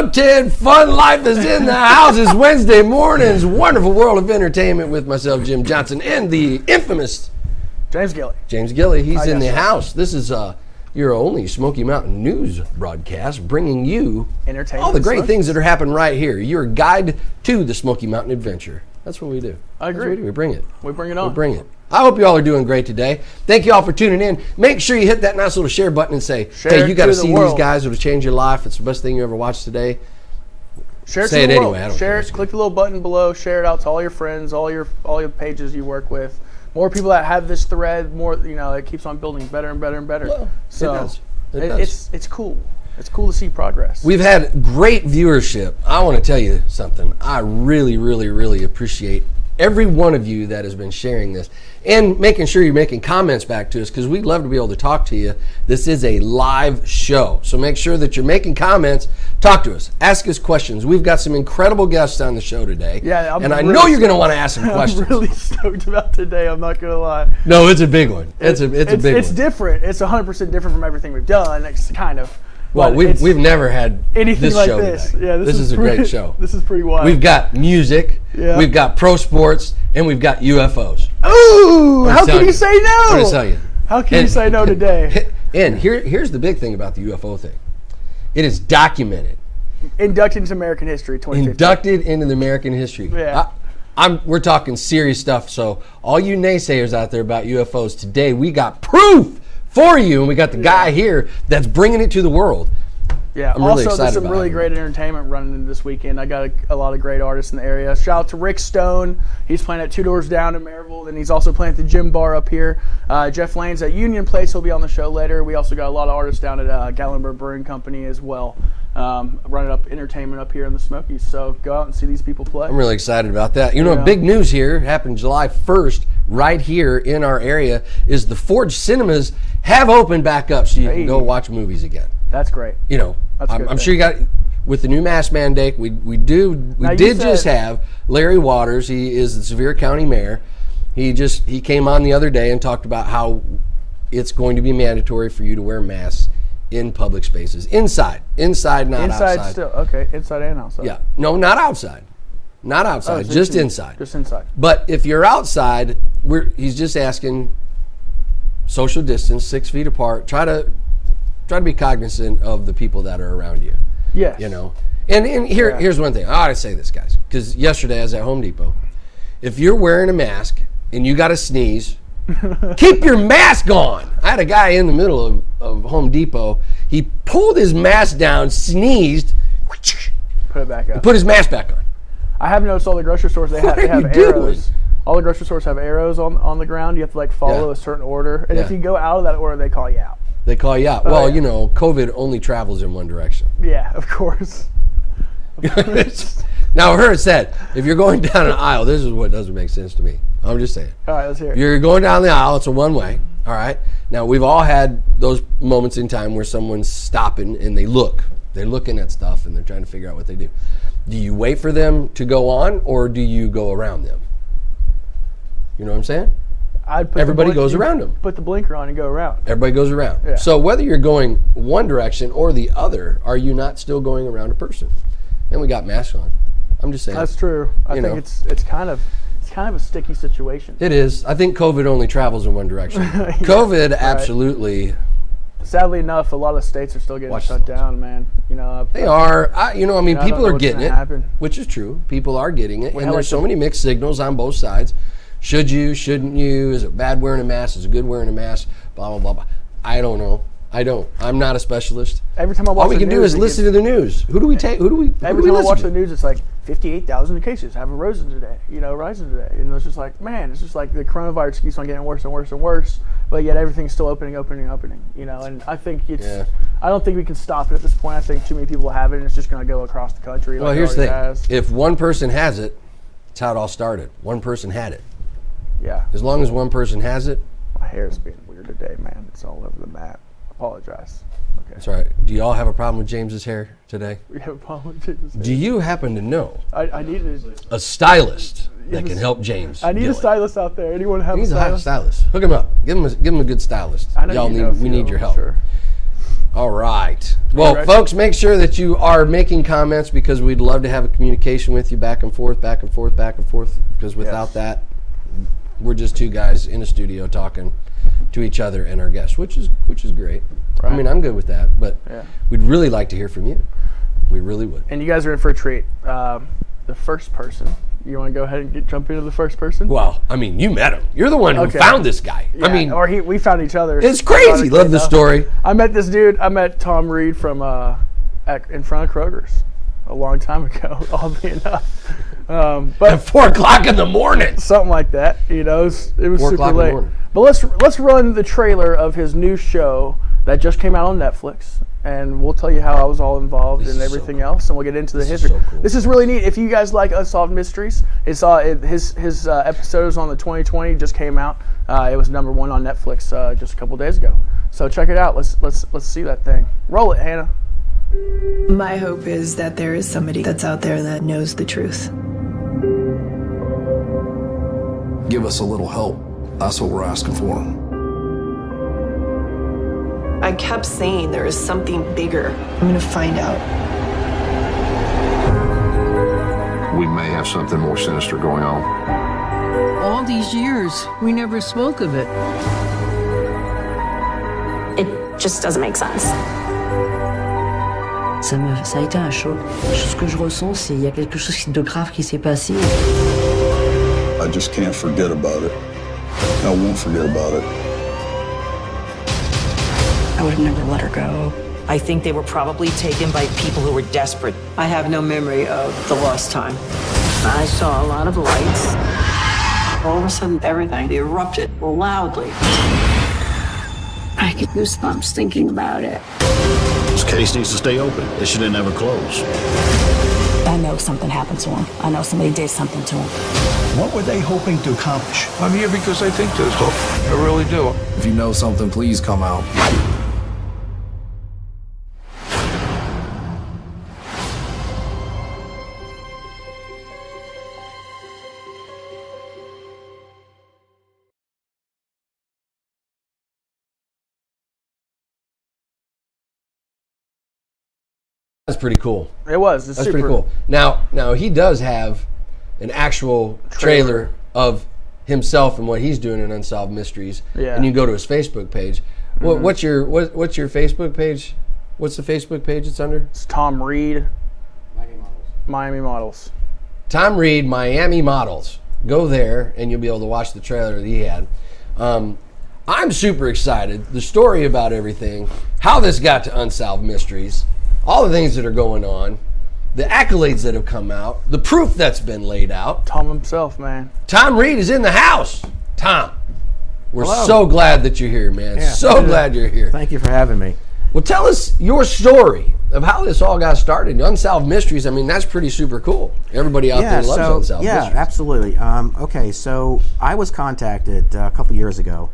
Fun Life is in the house. It's Wednesday mornings. Wonderful world of entertainment with myself, Jim Johnson, and the infamous James Gilly. James Gilly. He's in the so. house. This is uh, your only Smoky Mountain news broadcast, bringing you Entertainment all the great things that are happening right here. Your guide to the Smoky Mountain adventure. That's what we do. I agree. we do. We bring it. We bring it on. We bring it. I hope you all are doing great today. Thank you all for tuning in. Make sure you hit that nice little share button and say, Share "Hey, you got to the see these guys. It'll change your life. It's the best thing you ever watched today." Share Say to it anyway, Share it. Click the little button below. Share it out to all your friends, all your all your pages you work with. More people that have this thread, more you know, it keeps on building better and better and better. Well, it so does. It it- does. it's it's cool. It's cool to see progress. We've had great viewership. I want to tell you something. I really, really, really appreciate every one of you that has been sharing this and making sure you're making comments back to us because we'd love to be able to talk to you. This is a live show. So make sure that you're making comments. Talk to us. Ask us questions. We've got some incredible guests on the show today. Yeah, I'm and I know you're going to want to ask some questions. I'm really stoked about today. I'm not gonna lie. No, it's a big one. It's a it's, a big one. it's one. different. It's 100 percent different from everything we've done. It's kind of. Well, we've, we've never had anything this like show this. today. Yeah, this, is, a pretty, great show. This is pretty wild. We've got music, Yeah. we've got pro sports, and we've got UFOs. Ooh, how can you you. say no? I'm tell you. How can you say no today? And here, here's the big thing about the UFO thing. It is documented, Inducted into American history 2015. inducted into the American history. Yeah. I, am we're talking serious stuff. So all you naysayers out there about UFOs today, we got proof for you, and we got the guy here that's bringing it to the world. Yeah. I'm really also, excited there's some really it. great entertainment running in this weekend. I got a, a lot of great artists in the area. Shout out to Rick Stone. He's playing at Two Doors Down in Maryville, and he's also playing at the Gym Bar up here. Uh, Jeff Lane's at Union Place. He'll be on the show later. We also got a lot of artists down at uh, Gatlinburg Brewing Company as well, um, running up entertainment up here in the Smokies. So go out and see these people play. I'm really excited about that. You know, Yeah. big news here happened July 1st, right here in our area, is the Forge Cinemas have opened back up, so you Hey. can go watch movies again. That's great. you know, That's I'm, I'm sure you got with the new mask mandate. We we do we Now, did just have Larry Waters. He is the Sevier County Mayor. He just he came on the other day and talked about how it's going to be mandatory for you to wear masks in public spaces, inside, inside, not Inside outside. still. Okay. Inside and outside. Yeah, no, not outside, not Oh, outside, so just inside. Just inside. But if you're outside, we're he's just asking social distance, six feet apart. Try to try to be cognizant of the people that are around you. Yes. You know, and and here Yeah. here's one thing. I ought to say this, guys, because yesterday I was at Home Depot. If you're wearing a mask and you got to sneeze, keep your mask on. I had a guy in the middle of, of Home Depot. He pulled his mask down, sneezed, Put it back up. put his mask back on. I have noticed all the grocery stores they have, they have you doing? arrows. All the grocery stores have arrows on, on the ground. You have to like follow Yeah. a certain order, and if you go out of that order, they call you out. They call you out. Oh, well, Oh, yeah. you know, COVID only travels in one direction. Yeah, of course. now, I heard it said if you're going down an aisle, this is what doesn't make sense to me. I'm just saying. All right, let's hear it. You're going down the aisle, it's a one way. All right. Now, we've all had those moments in time where someone's stopping and they look. They're looking at stuff and they're trying to figure out what they do. Do you wait for them to go on or do you go around them? You know what I'm saying? I'd put everybody goes around them. Put the blinker on and go around. Everybody goes around. Yeah. So whether you're going one direction or the other, are you not still going around a person? And we got masks on. I'm just saying. That's true. I You think know. it's it's kind of it's kind of a sticky situation. It is. I think COVID only travels in one direction. COVID absolutely. Sadly enough, a lot of states are still getting Watch shut down, man. You know, I've, They are. I, you know, I mean, don't people know are getting it, happen. which is true. People are getting it, and there's so many mixed signals on both sides. Should you? Shouldn't you? Is it bad wearing a mask? Is it good wearing a mask? Blah blah blah. blah. I don't know. I don't. I'm not a specialist. every time I watch All we can do is listen to the news. Who do we take? Who do we? who Every do we time I watch to? the news, it's like 58,000 cases have arisen today, you know, rising today. And it's just like, man, it's just like the coronavirus keeps on getting worse and worse and worse, but yet everything's still opening, opening, opening, you know. And I think it's, Yeah. I don't think we can stop it at this point. I think too many people have it, and it's just going to go across the country. Well, like here's the thing. has. If one person has it, it's how it all started. One person had it. Yeah, As long as one person has it, my hair is being weird today, man. It's all over the map. Apologize. Okay. that's right. Do y'all have a problem with James's hair today? We have a problem with this. Do you happen to know I, I need a, a stylist that can help James? I need a stylist out there. Anyone have He's a a hot stylist? stylist. Hook him up. Give him a, give him a good stylist. I know Y'all need we need your help. Sure. All right. Well, Right. folks, make sure that you are making comments because we'd love to have a communication with you back and forth, back and forth, back and forth. Because without Yes. that, we're just two guys in a studio talking to each other and our guests, which is which is great. I mean, I'm good with that, but Yeah. we'd really like to hear from you. We really would. And you guys are in for a treat. Um, the first person. You want to go ahead and get, jump into the first person? Well, I mean, you met him. You're the one who Okay. found this guy. I mean, or he, we found each other. it's crazy. Love the story. I met this dude. I met Tom Reed from uh, at, in front of Kroger's a long time ago. Oddly enough, um, but At four o'clock in the morning. something like that. You know, it was, it was Four o'clock super in the late. morning. But let's let's run the trailer of his new show that just came out on Netflix, and we'll tell you how I was all involved This and is so everything cool. else, and we'll get into the is history. so cool. This is really neat. If you guys like unsolved mysteries, it's uh, it, his his uh, episodes on the 2020 just came out. Uh, it was number one on Netflix uh, just a couple days ago. So check it out. Let's let's let's see that thing. Roll it, Hannah. My hope is that there is somebody that's out there that knows the truth. Give us a little help. That's what we're asking for. I kept saying there is something bigger. I'm gonna find out. We may have something more sinister going on. All these years, we never spoke of it. It just doesn't make sense. Ça, me, ça a été un choc. Ce que je ressens, c'est qu'il y a quelque chose de grave qui s'est passé. I just can't forget about it. I won't forget about it. I would have never let her go. I think they were probably taken by people who were desperate. I have no memory of the lost time. I saw a lot of lights. All of a sudden, everything erupted loudly. I get goosebumps thinking about it. This case needs to stay open. It shouldn't ever close. I know something happened to him. I know somebody did something to him. What were they hoping to accomplish? I'm here because I think there's hope. I really do. If you know something, please come out. That's pretty cool. It was. It's That's super pretty cool. Now, now he does have an actual trailer, Trailer. of himself and what he's doing in Unsolved Mysteries. Yeah. Mm-hmm. And you can go to his Facebook page. What, what's your what, what's your Facebook page? What's the Facebook page it's under? It's Tom Reed. Miami Models. Miami Models. Tom Reed, Miami Models. Go there and you'll be able to watch the trailer that he had. Um, I'm super excited. The story about everything, how this got to Unsolved Mysteries, all the things that are going on, the accolades that have come out, the proof that's been laid out. Tom himself, man. Tom Reed is in the house. Tom, we're Hello. so glad that you're here, man. Yeah. so glad you're here. Thank you for having me. Well, tell us your story of how this all got started. Unsolved Mysteries. I mean, that's pretty super cool. Everybody out there loves so, Unsolved yeah, Mysteries. absolutely. Um, okay, so I was contacted uh, a couple years ago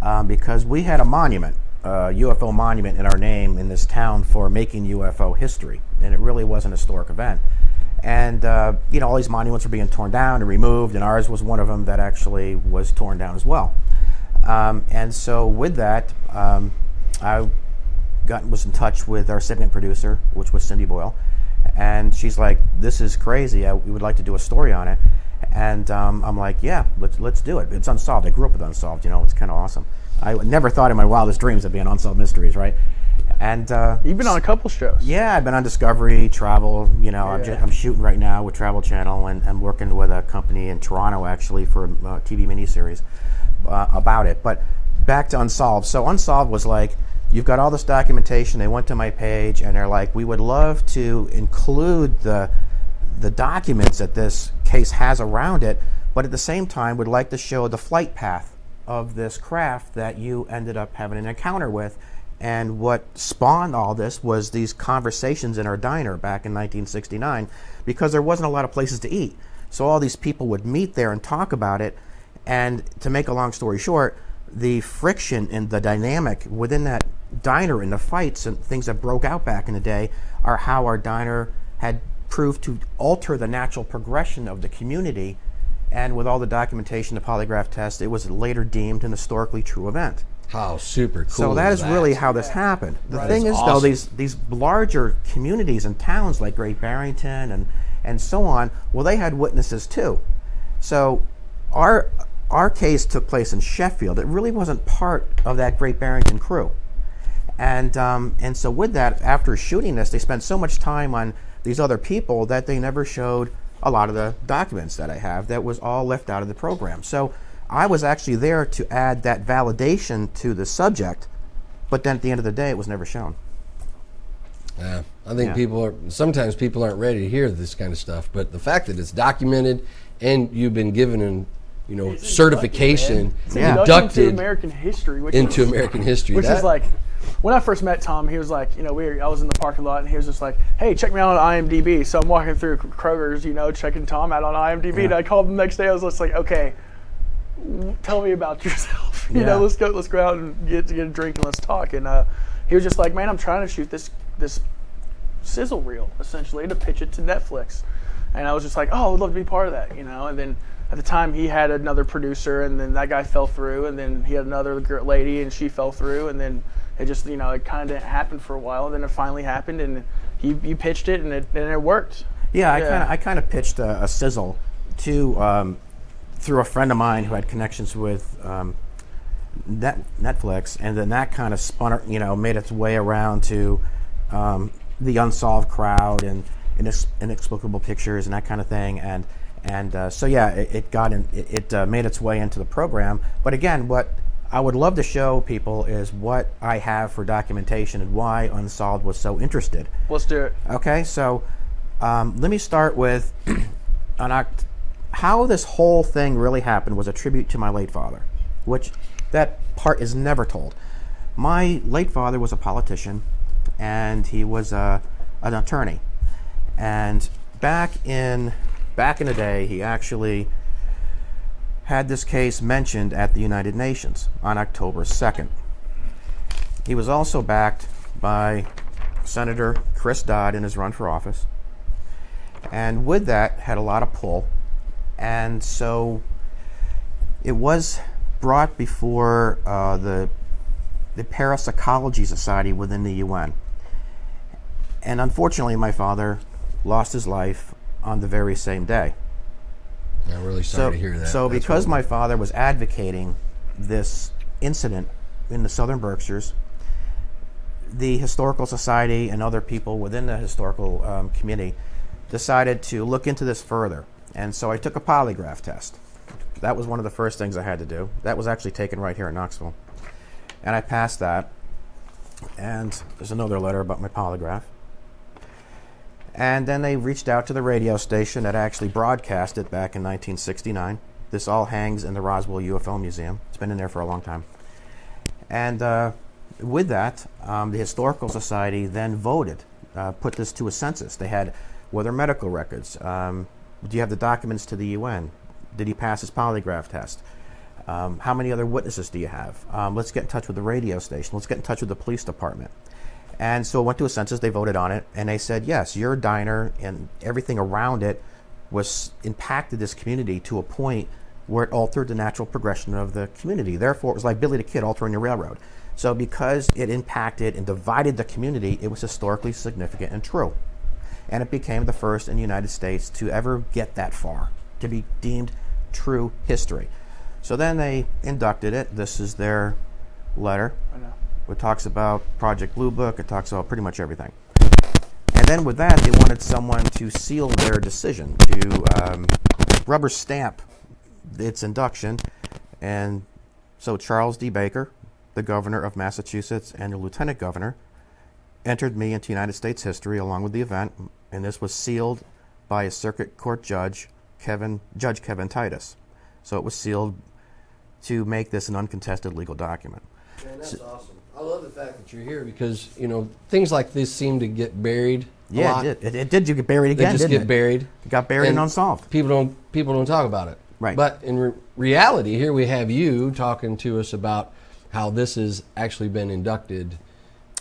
um, because we had a monument, a UFO monument in our name in this town for making UFO history, and it really was an historic event. And uh, you know, all these monuments were being torn down and removed, and ours was one of them that actually was torn down as well. Um, and so, with that, um, I got was in touch with our segment producer, which was Cindy Boyle, and she's like, "This is crazy. I, we would like to do a story on it." And um, I'm like, "Yeah, let's let's do it. It's unsolved. I grew up with unsolved. You know, it's kind of awesome. I never thought in my wildest dreams I'd be on unsolved mysteries, right?" And uh, You've been on a couple shows. yeah, I've been on Discovery, Travel. You know, I'm, just, I'm shooting right now with Travel Channel, and I'm working with a company in Toronto actually for a uh, TV miniseries uh, about it. But back to Unsolved. So Unsolved was like, you've got all this documentation. They went to my page, and they're like, we would love to include the the documents that this case has around it, but at the same time, would like to show the flight path of this craft that you ended up having an encounter with. And what spawned all this was these conversations in our diner back in 1969 because there wasn't a lot of places to eat. So all these people would meet there and talk about it. And to make a long story short, the friction and the dynamic within that diner and the fights and things that broke out back in the day are how our diner had proved to alter the natural progression of the community. And with all the documentation, the polygraph test, it was later deemed an historically true event. How super cool! So that is that? really how this happened. The Right. thing That's is, though, these these larger communities and towns like Great Barrington and and so on, well, they had witnesses too. So our our case took place in Sheffield. It really wasn't part of that Great Barrington crew. And um, and so with that, after shooting this, they spent so much time on these other people that they never showed a lot of the documents that I have. That was all left out of the program. So I was actually there to add that validation to the subject, but then at the end of the day, it was never shown. Yeah, I think Yeah. people are sometimes people aren't ready to hear this kind of stuff, but the fact that it's documented and you've been given an you know certification It's Yeah. inducted into American history, which into is, American history, which that- is like when I first met Tom, he was like, you know, we were, I was in the parking lot and he was just like, hey, check me out on IMDb. So I'm walking through Kroger's, you know, checking Tom out on IMDb, and I called him the next day. I was just like, okay, w- tell me about yourself. you Yeah. know, let's go, let's go out and get get a drink and let's talk. And uh, he was just like, man, I'm trying to shoot this this sizzle reel essentially to pitch it to Netflix. And I was just like, oh, I'd love to be part of that, you know. And then at the time, he had another producer, and then that guy fell through, and then he had another lady, and she fell through, and then it just, you know, it kind of didn't happen for a while, and then it finally happened, and he, he pitched it, and it and it worked. Yeah, I kind of I kind of pitched a, a sizzle to um, through a friend of mine who had connections with um, Net, Netflix, and then that kind of spun, you know, made its way around to um, the unsolved crowd and inex- inexplicable pictures and that kind of thing, and and uh, so yeah, it, it got in, it, it uh, made its way into the program. But again, what I would love to show people is what I have for documentation and why Unsolved was so interested. Let's do it. Okay, so um, let me start with an oct- how this whole thing really happened was a tribute to my late father, which that part is never told. My late father was a politician, and he was a, an attorney. And back in back in the day, he actually had this case mentioned at the United Nations on October 2nd. He was also backed by Senator Chris Dodd in his run for office. And with that, had a lot of pull. And so it was brought before uh, the, the Parapsychology Society within the UN. And unfortunately, my father lost his life on the very same day. I'm really sorry So, to hear that. so That's because my father was advocating this incident in the Southern Berkshires, the Historical Society and other people within the historical um, community decided to look into this further. And so I took a polygraph test. That was one of the first things I had to do. That was actually taken right here in Knoxville. And I passed that. And there's another letter about my polygraph. And then they reached out to the radio station that actually broadcast it back in 1969. This all hangs in the Roswell UFO Museum. It's been in there for a long time. And uh, with that, um, the Historical Society then voted, uh, put this to a census. They had were there medical records? Um, do you have the documents to the UN? Did he pass his polygraph test? Um, how many other witnesses do you have? Um, let's get in touch with the radio station. Let's get in touch with the police department. And so it went to a census, they voted on it, and they said, yes, your diner and everything around it was impacted this community to a point where it altered the natural progression of the community. Therefore, it was like Billy the Kid altering the railroad. So because it impacted and divided the community, it was historically significant and true. And it became the first in the United States to ever get that far, to be deemed true history. So then they inducted it. This is their letter. It talks about Project Blue Book. It talks about pretty much everything. And then with that, they wanted someone to seal their decision, to um, rubber stamp its induction. And so Charles D. Baker, the governor of Massachusetts and the lieutenant governor, entered me into United States history along with the event. And this was sealed by a circuit court judge, Kevin Judge Kevin Titus. So it was sealed to make this an uncontested legal document. Man, that's awesome. I love the fact that you're here because you know things like this seem to get buried. a Yeah, lot. it did. It, it did. You get buried again. They just get it? buried. It got buried and, unsolved. People don't people don't talk about it. Right. But in re- reality, here we have you talking to us about how this has actually been inducted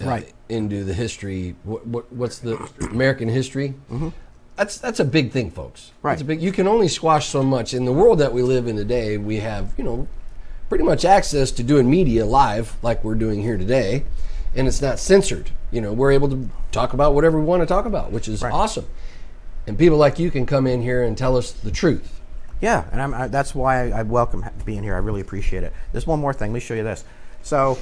uh, Right. into the history. What, what what's the American history? Mm-hmm. That's that's a big thing, folks. Right. It's a big. You can only squash so much in the world that we live in today. We have you know pretty much access to doing media live like we're doing here today, and it's not censored. You know, we're able to talk about whatever we want to talk about, which is awesome. And people like you can come in here and tell us the truth. Yeah, and I'm, I, that's why I, I welcome being here. I really appreciate it. There's one more thing. Let me show you this. So,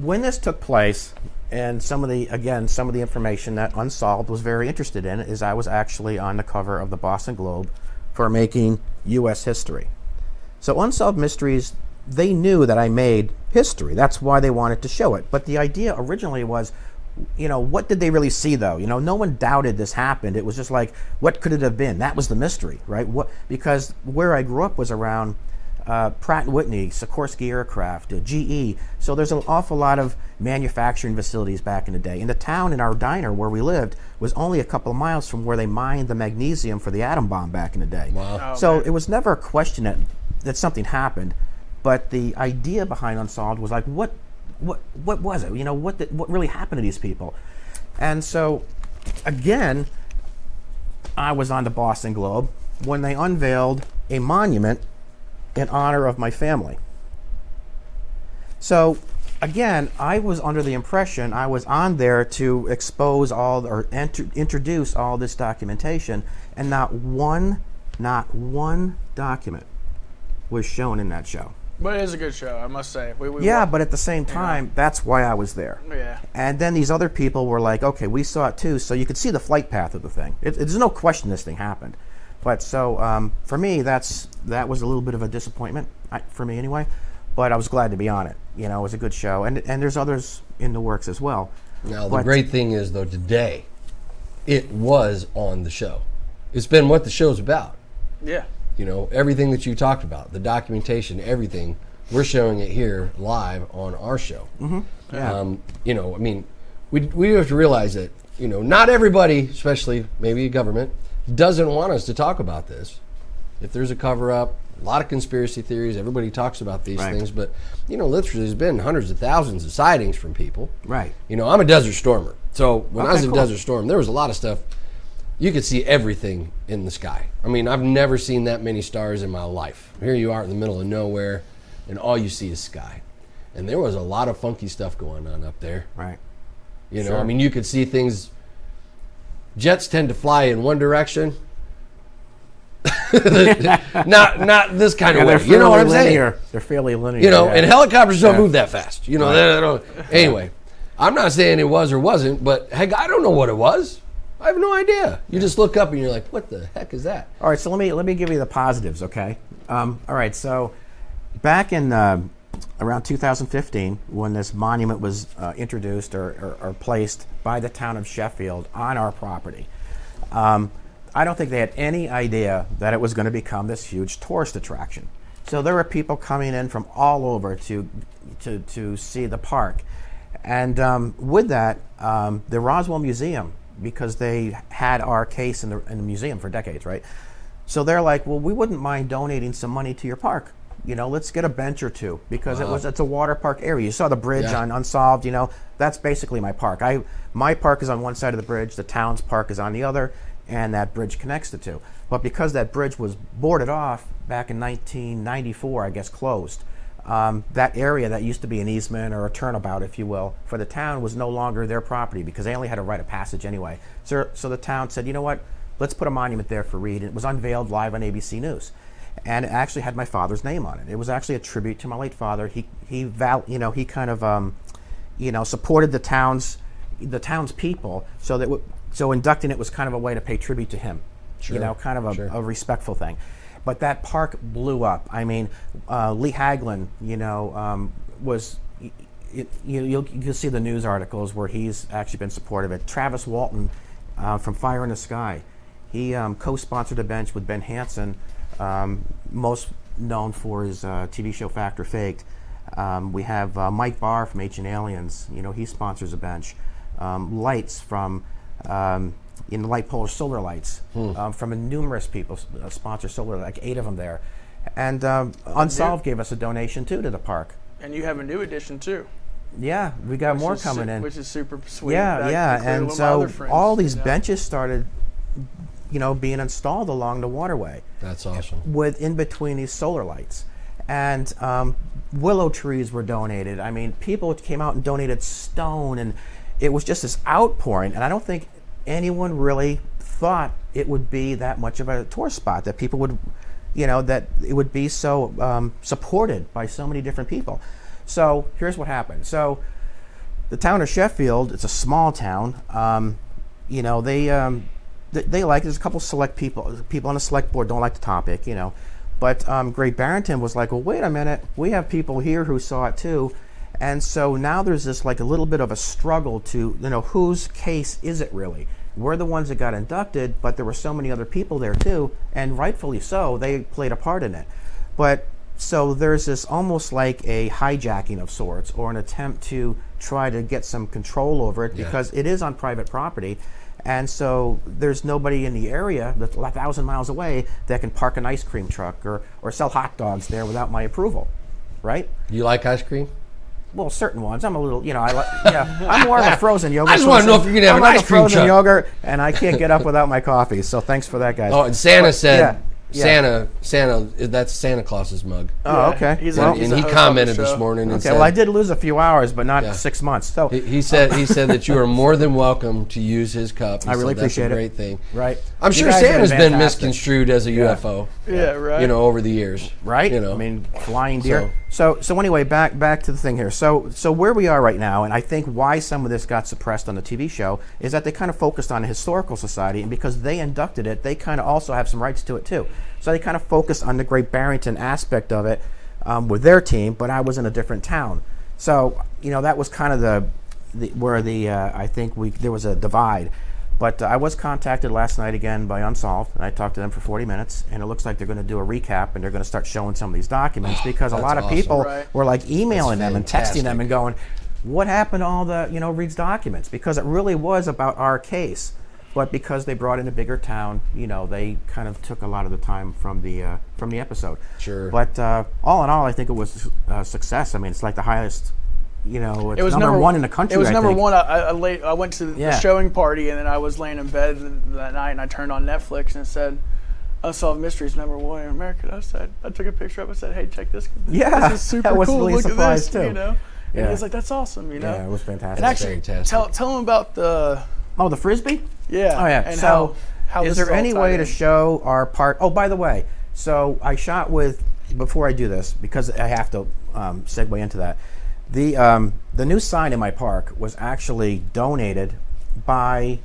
when this took place, and some of the again some of the information that Unsolved was very interested in is I was actually on the cover of the Boston Globe for making U.S. history. So Unsolved Mysteries, they knew that I made history. That's why they wanted to show it. But the idea originally was, you know, what did they really see though? You know, no one doubted this happened. It was just like, what could it have been? That was the mystery, right? What because where I grew up was around uh, Pratt and Whitney, Sikorsky Aircraft, uh, GE. So there's an awful lot of manufacturing facilities back in the day. And the town in our diner where we lived was only a couple of miles from where they mined the magnesium for the atom bomb back in the day. Wow. Oh, so man. it was never a question that, that something happened, but the idea behind Unsolved was like, what, what, what was it? You know, what, did, what really happened to these people? And so, again, I was on the Boston Globe when they unveiled a monument in honor of my family. So, again, I was under the impression I was on there to expose all or enter, introduce all this documentation, and not one, not one document was shown in that show. But it is a good show, I must say. We, we Yeah, wa- but at the same time, that's why I was there. Yeah. And then these other people were like, okay, we saw it too, so you could see the flight path of the thing. It, there's no question this thing happened. But so um, for me, that's that was a little bit of a disappointment I, for me anyway. But I was glad to be on it. You know, it was a good show, and and there's others in the works as well. Now, the But- great thing is, though, today it was on the show. It's been what the show's about. Yeah. You know, everything that you talked about, the documentation, everything, we're showing it here live on our show. Mm-hmm. Yeah. Um, you know, I mean, we, we have to realize that, you know, not everybody, especially maybe government, doesn't want us to talk about this. If there's a cover up, a lot of conspiracy theories, everybody talks about these Right. things, but, you know, literally there's been hundreds of thousands of sightings from people. Right. You know, I'm a desert stormer. So when I was in cool. Desert Storm, there was a lot of stuff. You could see everything in the sky. I mean, I've never seen that many stars in my life. Here you are in the middle of nowhere, and all you see is sky. And there was a lot of funky stuff going on up there. Right. You know, Sure. I mean, you could see things. Jets tend to fly in one direction. not not this kind Yeah, of way. You know what I'm fairly saying? linear. They're fairly linear. You know, yeah. and helicopters don't Yeah. move that fast. You know, don't. Anyway, I'm not saying it was or wasn't, but heck, I don't know what it was. I have no idea. You just look up and you're like, what the heck is that? All right, so let me let me give you the positives, okay? Um, all right, so back in uh, around 2015, when this monument was uh, introduced or, or, or placed by the town of Sheffield on our property, um, I don't think they had any idea that it was going to become this huge tourist attraction. So there were people coming in from all over to to, to see the park, and um, with that, um, the Roswell Museum, because they had our case in the, in the museum for decades, right? So they're like, well, we wouldn't mind donating some money to your park. You know, let's get a bench or two because it was it's a water park area. You saw the bridge Yeah. on Unsolved. You know, that's basically my park. I my park is on one side of the bridge, the town's park is on the other, and that bridge connects the two. But because that bridge was boarded off back in 1994, I guess closed. Um, that area that used to be an easement or a turnabout, if you will, for the town was no longer their property because they only had a right of passage anyway. So, so the town said, you know what, let's put a monument there for Reed. It was unveiled live on ABC News, and it actually had my father's name on it. It was actually a tribute to my late father. He he val, you know, he kind of um, you know supported the town's the town's people. So that w- so inducting it was kind of a way to pay tribute to him. Sure, You know, kind of a, sure. a respectful thing. But that park blew up. I mean, uh, Lee Haglin, you know, um, was. y- You, you'll, you'll see the news articles where he's actually been supportive of it. Travis Walton uh, from Fire in the Sky, he um, co-sponsored a bench with Ben Hansen, um, most known for his uh, TV show Fact or Faked. Um, we have uh, Mike Bara from Ancient Aliens. You know, he sponsors a bench. Um, lights from um, in the light polar solar lights um, from numerous people s- uh, sponsor solar, like eight of them there. And um, Unsolved gave us a donation too to the park. And you have a new edition too. Yeah, we got which more coming su- in. Which is super sweet. Yeah, That yeah, and one of my so friends, all these you know. benches started, you know, being installed along the waterway That's awesome. with in between these solar lights. and um, willow trees were donated. I mean, people came out and donated stone, and it was just this outpouring. And I don't think anyone really thought it would be that much of a tour spot that people would, you know, that it would be so um, supported by so many different people. So here's what happened. So the town of Sheffield, it's a small town. Um, you know, they, um, they they like. There's a couple select people. People on the select board don't like the topic. You know, but um, Great Barrington was like, well, wait a minute. We have people here who saw it too. And so now there's this like a little bit of a struggle to, you know, whose case is it really? We're the ones that got inducted, but there were so many other people there too, and rightfully so, they played a part in it. But so there's this almost like a hijacking of sorts or an attempt to try to get some control over it Yeah. because it is on private property. And so there's nobody in the area that's a thousand miles away that can park an ice cream truck or, or sell hot dogs there without my approval, right? Do you like ice cream? Well, certain ones. I'm a little, you know, I like, yeah, I'm more of a frozen yogurt. I just wanna know if you're gonna have I'm an like ice a cream frozen truck. yogurt, and I can't get up without my coffee. So thanks for that, guys. Oh, and Santa But, said, yeah, yeah. Santa, Santa, that's Santa Claus's mug. Oh, okay. He's a- and he's and he host on the commented this show. morning and Okay, said, well, I did lose a few hours, but not Yeah. six months. So He, he said he said that you are more than welcome to use his cup. He I really said that's appreciate a it. great thing. Right. I'm You sure guys Santa's been been misconstrued as a Yeah. UFO. Yeah, uh, right. You know, over the years. right? You know. I mean, flying deer. So, so anyway, back back to the thing here. So, so where we are right now, and I think why some of this got suppressed on the TV show is that they kind of focused on the historical society, and because they inducted it, they kind of also have some rights to it too. So they kind of focused on the Great Barrington aspect of it um, with their team, but I was in a different town. So, you know, that was kind of the, the where the uh, I think we there was a divide. But uh, I was contacted last night again by Unsolved, and I talked to them for 40 minutes, and it looks like they're going to do a recap, and they're going to start showing some of these documents because a that's lot of awesome. people Right. were like emailing them and texting them and going, "What happened to all the you know Reed's documents?" Because it really was about our case, but because they brought in a bigger town, you know, they kind of took a lot of the time from the uh, from the episode. Sure. But uh, all in all, I think it was a success. I mean, it's like the highest. You know, it's It was number, number one in the country. It was I number think. one. I, I, late, I went to the Yeah. showing party and then I was laying in bed that night and I turned on Netflix and it said Unsolved Mysteries number one in America. I said I took a picture of it. and said, "Hey, check this. Yeah, this is super I was cool. really Look at surprised, this." too. You know, and Yeah. he's like, "That's awesome." You know, Yeah, it was fantastic. And actually, Fantastic. tell tell him about the Oh, the frisbee. yeah. Oh yeah. And so, how, how is there any way in. to show our part? Oh, by the way, so I shot with before I do this because I have to um, segue into that. The um, the new sign in my park was actually donated by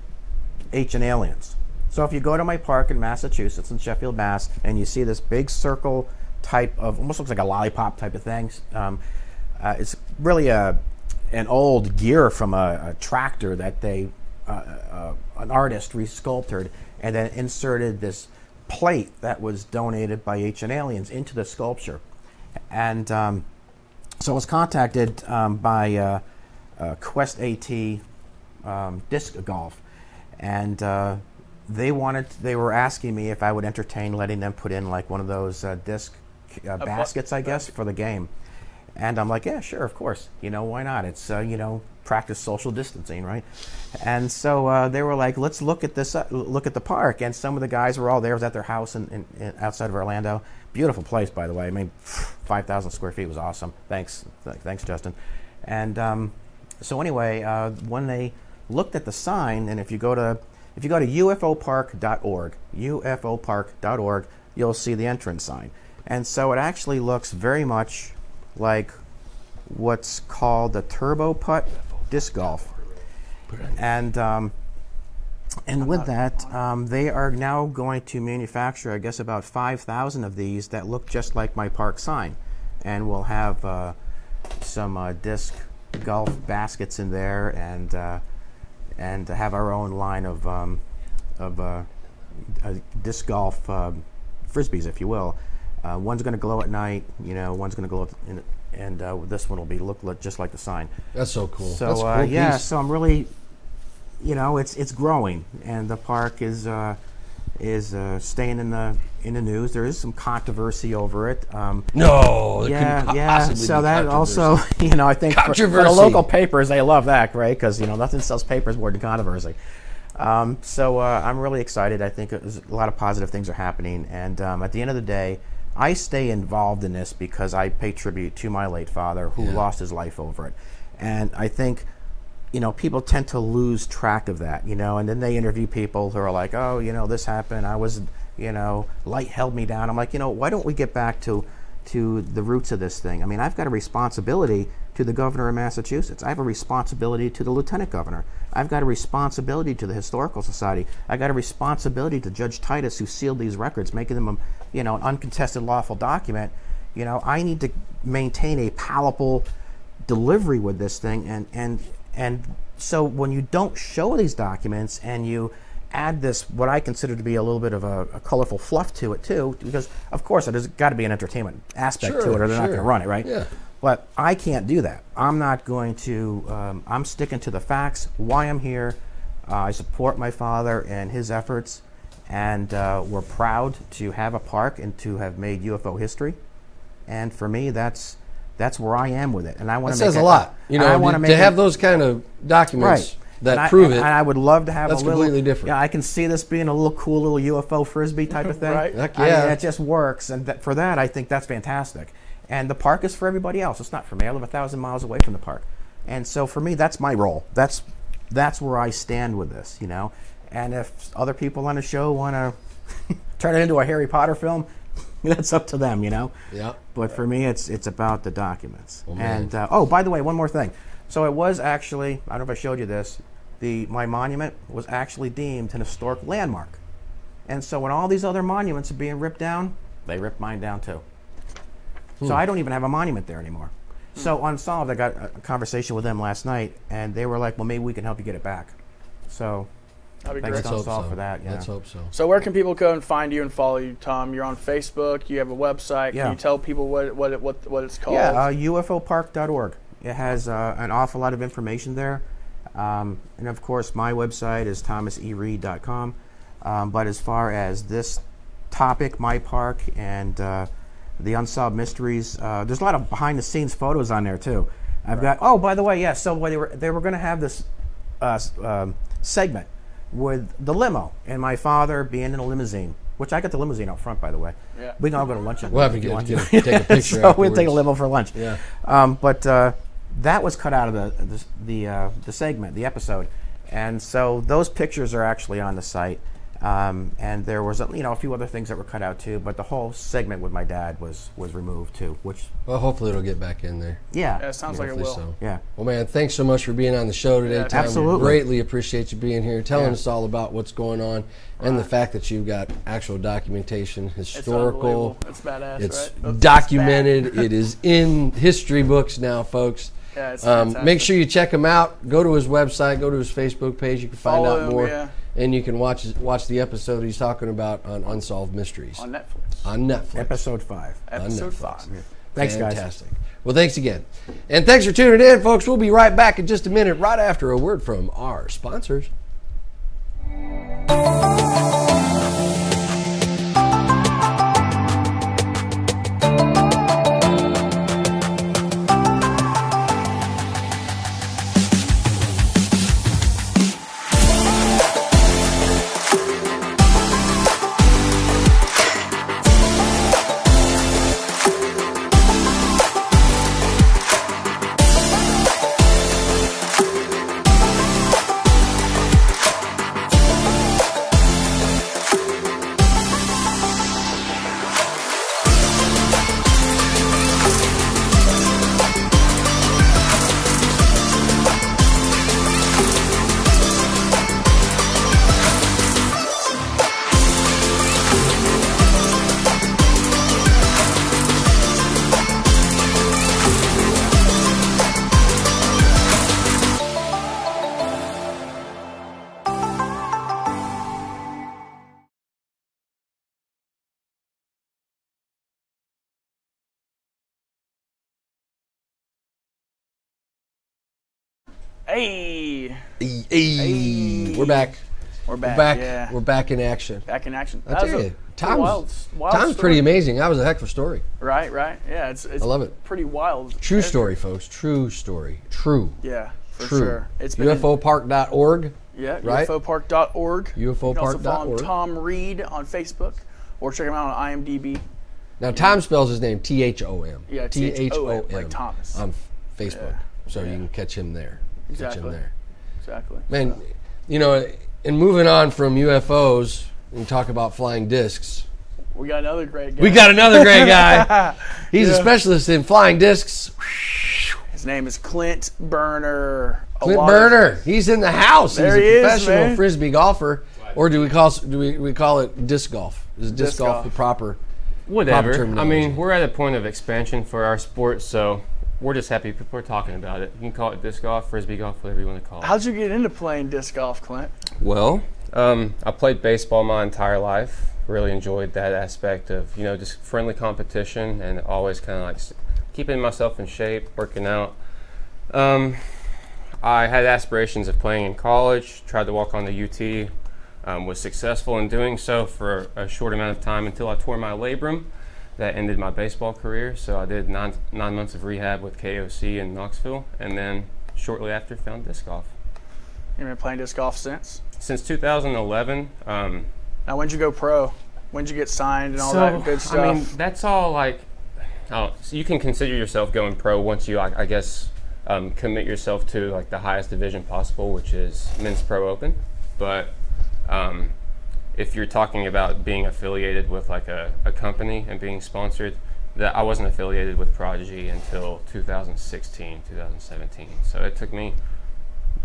Ancient Aliens. So if you go to my park in Massachusetts in Sheffield, Mass, and you see this big circle type of almost looks like a lollipop type of thing, um, uh, it's really a an old gear from a, a tractor that they uh, uh, an artist resculpted and then inserted this plate that was donated by Ancient Aliens into the sculpture, and um, so I was contacted um, by uh, uh, Quest AT um, Disc Golf, and uh, they wanted they were asking me if I would entertain letting them put in like one of those uh, disc uh, baskets, I guess, for the game. And I'm like, yeah, sure, of course. You know, why not? It's uh, you know, practice social distancing, right? And so uh, they were like, let's look at this, uh, look at the park. And some of the guys were all there. It was at their house in, in, in outside of Orlando. Beautiful place, by the way. I mean, five thousand square feet was awesome. Thanks, Th- thanks, Justin. And um, so anyway, uh, when they looked at the sign, and if you go to if you go to ufopark.org, ufopark.org, you'll see the entrance sign. And so it actually looks very much like what's called the turbo putt disc golf. And um, and with that, um, they are now going to manufacture, I guess, about 5,000 of these that look just like my park sign. And we'll have uh, some uh, disc golf baskets in there and uh, and have our own line of, um, of uh, uh, disc golf um, frisbees, if you will. Uh, one's going to glow at night, you know, one's going to glow, in, and uh, this one will be look, look just like the sign. That's so cool. So That's a uh, yeah, piece. so I'm really, you know, it's it's growing, and the park is uh, is uh, staying in the in the news. There is some controversy over it. Um, No, there yeah, couldn't yeah. So be that also, you know, I think for, for the local papers, they love that, right? Because you know nothing sells papers more than controversy. Um, so uh, I'm really excited. I think a lot of positive things are happening, and um, at the end of the day, I stay involved in this because I pay tribute to my late father who Yeah. lost his life over it. And I think, you know, people tend to lose track of that, you know, and then they interview people who are like, oh, you know, this happened. I was, you know, light held me down. I'm like, you know, why don't we get back to to the roots of this thing? I mean, I've got a responsibility to the governor of Massachusetts. I have a responsibility to the lieutenant governor. I've got a responsibility to the historical society. I've got a responsibility to Judge Titus, who sealed these records, making them, a, you know, an uncontested lawful document. You know, I need to maintain a palatable delivery with this thing, and and and so when you don't show these documents and you add this what I consider to be a little bit of a, a colorful fluff to it too, because of course there's got to be an entertainment aspect to it, or they're not going to run it, right? Yeah. But I can't do that. I'm not going to. Um, I'm sticking to the facts. Why I'm here. Uh, I support my father and his efforts, and uh, we're proud to have a park and to have made UFO history. And for me, that's that's where I am with it. And I want That to says a it- lot. You and I want to, make to have it- those kind of documents right that and prove and, it. And I would love to have That's a little, completely different. Yeah, I can see this being a little cool little UFO frisbee type of thing. Right. Heck I mean, yeah. it just works, and that, for that, I think that's fantastic. And the park is for everybody else. It's not for me. I live a thousand miles away from the park, and so for me, that's my role. That's that's where I stand with this, you know. And if other people on the show want to turn it into a Harry Potter film, that's up to them, you know. Yeah. But for me, it's it's about the documents. Oh, and uh, oh, by the way, one more thing. So it was actually I don't know if I showed you this. The my monument was actually deemed an historic landmark, and so when all these other monuments are being ripped down, they ripped mine down too. Hmm. So I don't even have a monument there anymore. So unsolved, I got a conversation with them last night, and they were like, "Well, maybe we can help you get it back." So That'd be thanks great. Let's hope so. for that. Yeah. Let's hope so. So where can people go and find you and follow you, Tom? You're on Facebook. You have a website. Yeah. Can you tell people what what it- what what it's called? Yeah, uh, UFOpark.org. It has uh, an awful lot of information there. Um, and of course, my website is thomasereed.com. Um, but as far as this topic, my park, and uh, the unsolved mysteries, uh, there's a lot of behind the scenes photos on there too. I've got. Oh, by the way, yeah. So they were they were going to have this uh, um, segment with the limo and my father being in a limousine, which I got the limousine out front, by the way. Yeah. We can all go to lunch. We'll have to if you get- want get to. take a picture so we'll take a limo for lunch. Yeah. Um, but uh, that was cut out of the the the, uh, the segment, the episode, and so those pictures are actually on the site. Um, and there was a, you know a few other things that were cut out too, but the whole segment with my dad was was removed too. Which Well, hopefully it'll get back in there. yeah, Yeah, it sounds like it will. so. yeah. Well, man, thanks so much for being on the show today, Yeah, Tom. We absolutely. greatly appreciate you being here, telling Yeah. us all about what's going on, and the fact that you've got actual documentation, It's historical. unbelievable. It's badass, It's right? That's- documented. it is in history books now, folks. Yeah, it's um, fantastic. make sure you check him out. Go to his website. Go to his Facebook page. You can find Follow out him, more, yeah. And you can watch watch the episode he's talking about on unsolved mysteries on Netflix. on Netflix. Episode five. on Episode Netflix. five. Thanks, guys. Fantastic. Well, thanks again. And thanks for tuning in, folks. We'll be right back in just a minute, right after a word from our sponsors. Hey, Hey, hey, we're back. we're back. We're back. Yeah, We're back in action. back in action. I tell a you, Tom's, wild, wild Tom's story. pretty amazing. That was a heck of a story. Right, right. Yeah, it's, it's I love it. Pretty wild. True It's- story, folks. True story. True. Yeah, for True. sure. It's been UFOpark.org. Yeah, right? UFOpark.org. You can also follow Tom Reed on Facebook, or check him out on IMDb. Now Tom spells his name T H O M. Yeah, T H O M like Thomas. on Facebook, so you can catch him there. Catch him Exactly. there. Exactly. Man, you know, and moving on from UFOs and talk about flying discs. We got another great guy. We got another great guy. He's a specialist in flying discs. His name is Clint Burner. Clint Burner. He's in the house. There He's he a is, professional man. frisbee golfer. Or do we call do we, we call it disc golf? Is disc, Disc golf, golf. the proper Whatever. proper I mean, we're at a point of expansion for our sport, so we're just happy people are talking about it. You can call it disc golf, frisbee golf, whatever you want to call it. How'd you get into playing disc golf, Clint? Well, um, I played baseball my entire life. Really enjoyed that aspect of you know just friendly competition and always kind of like keeping myself in shape, working out. Um, I had aspirations of playing in college. Tried to walk on the UT. Um, was successful in doing so for a short amount of time until I tore my labrum. That ended my baseball career. So I did nine nine months of rehab with KOC in Knoxville, and then shortly after found disc golf. You've been playing disc golf since. Since 2011, um, Now, when'd you go pro? When'd you get signed and all so, that good stuff? I mean, that's all like, oh, so you can consider yourself going pro once you, I, I guess, um, commit yourself to like the highest division possible, which is men's pro open. But um, if you're talking about being affiliated with like a, a company and being sponsored, that I wasn't affiliated with Prodigy until 2016, 2017. So it took me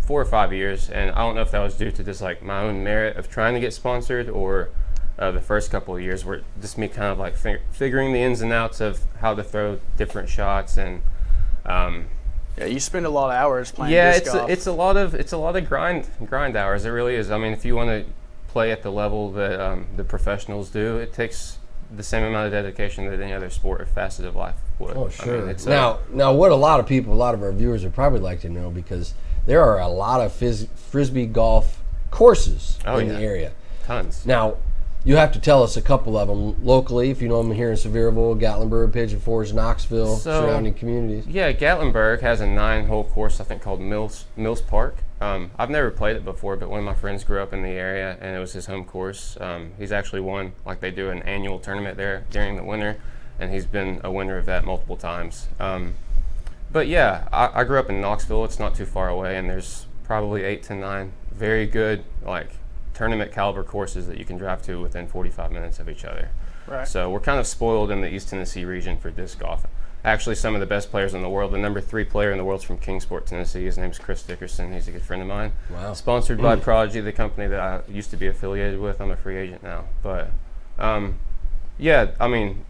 four or five years, and I don't know if that was due to just like my own merit of trying to get sponsored, or uh, the first couple of years were just me kind of like fig- figuring the ins and outs of how to throw different shots, and um, yeah, you spend a lot of hours playing yeah, it's a, it's a lot of it's a lot of grind grind hours. It really is. I mean, if you want to play at the level that um, the professionals do, it takes the same amount of dedication that any other sport or facet of life would. Oh, I sure. mean, it's a- now, now, what a lot of people, a lot of our viewers would probably like to know because there are a lot of fizz, frisbee golf courses Oh, in yeah. the area. tons. Now, you have to tell us a couple of them locally, if you know them here in Sevierville, Gatlinburg, Pigeon Forge, Knoxville, So- surrounding communities. Yeah, Gatlinburg has a nine-hole course I think called Mills Mills Park. Um, I've never played it before, but one of my friends grew up in the area, and it was his home course. Um, he's actually won like they do an annual tournament there during the winter, and he's been a winner of that multiple times. Um, but yeah, I, I grew up in Knoxville. It's not too far away, and there's probably eight to nine very good like tournament caliber courses that you can drive to within 45 minutes of each other. Right. So we're kind of spoiled in the East Tennessee region for disc golf. Actually, some of the best players in the world. The number three player in the world is from Kingsport, Tennessee. His name's Chris Dickerson. He's a good friend of mine. Wow. Sponsored by Prodigy, the company that I used to be affiliated with. I'm a free agent now, but um, yeah, I mean,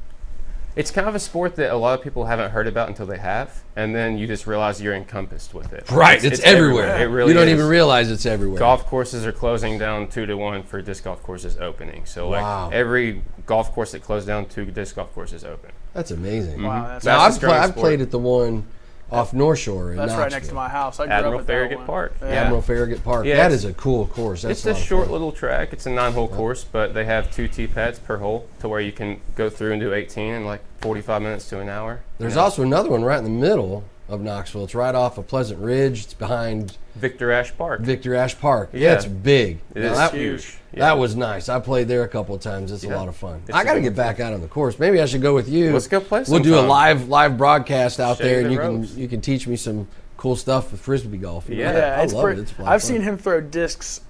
it's kind of a sport that a lot of people haven't heard about until they have, and then you just realize you're encompassed with it. Right, it's, everywhere. It really you don't is. even realize it's everywhere. Golf courses are closing down two to one for disc golf courses opening. So like every golf course that closed down, two disc golf courses open. That's amazing. Wow, that's now, Fastest I've, pla- growing I've played at the one off North Shore in That's right next to my house. I grew Admiral up at that Farragut one. Park. Yeah. Yeah. Admiral Farragut Park. Yeah, that it's- is a cool course. That's it's a a short fun. little track. It's a nine-hole course, but they have two tee pads per hole to where you can go through and do 18 in like 45 minutes to an hour. There's You know? also another one right in the middle of Knoxville. It's right off of Pleasant Ridge. It's behind Victor Ashe Park. Victor Ashe Park. Yeah, Yeah. it's big. It Now, is that, huge. Yeah. That was nice. I played there a couple of times. It's a lot of fun. It's I a got to get back out on the course. Maybe I should go with you. Let's go play We'll do a live live broadcast out Show there, and the you ropes. can you can teach me some cool stuff with frisbee golf. You know? Yeah. Yeah, I it's love pretty, it. It's a lot of I've fun. seen him throw discs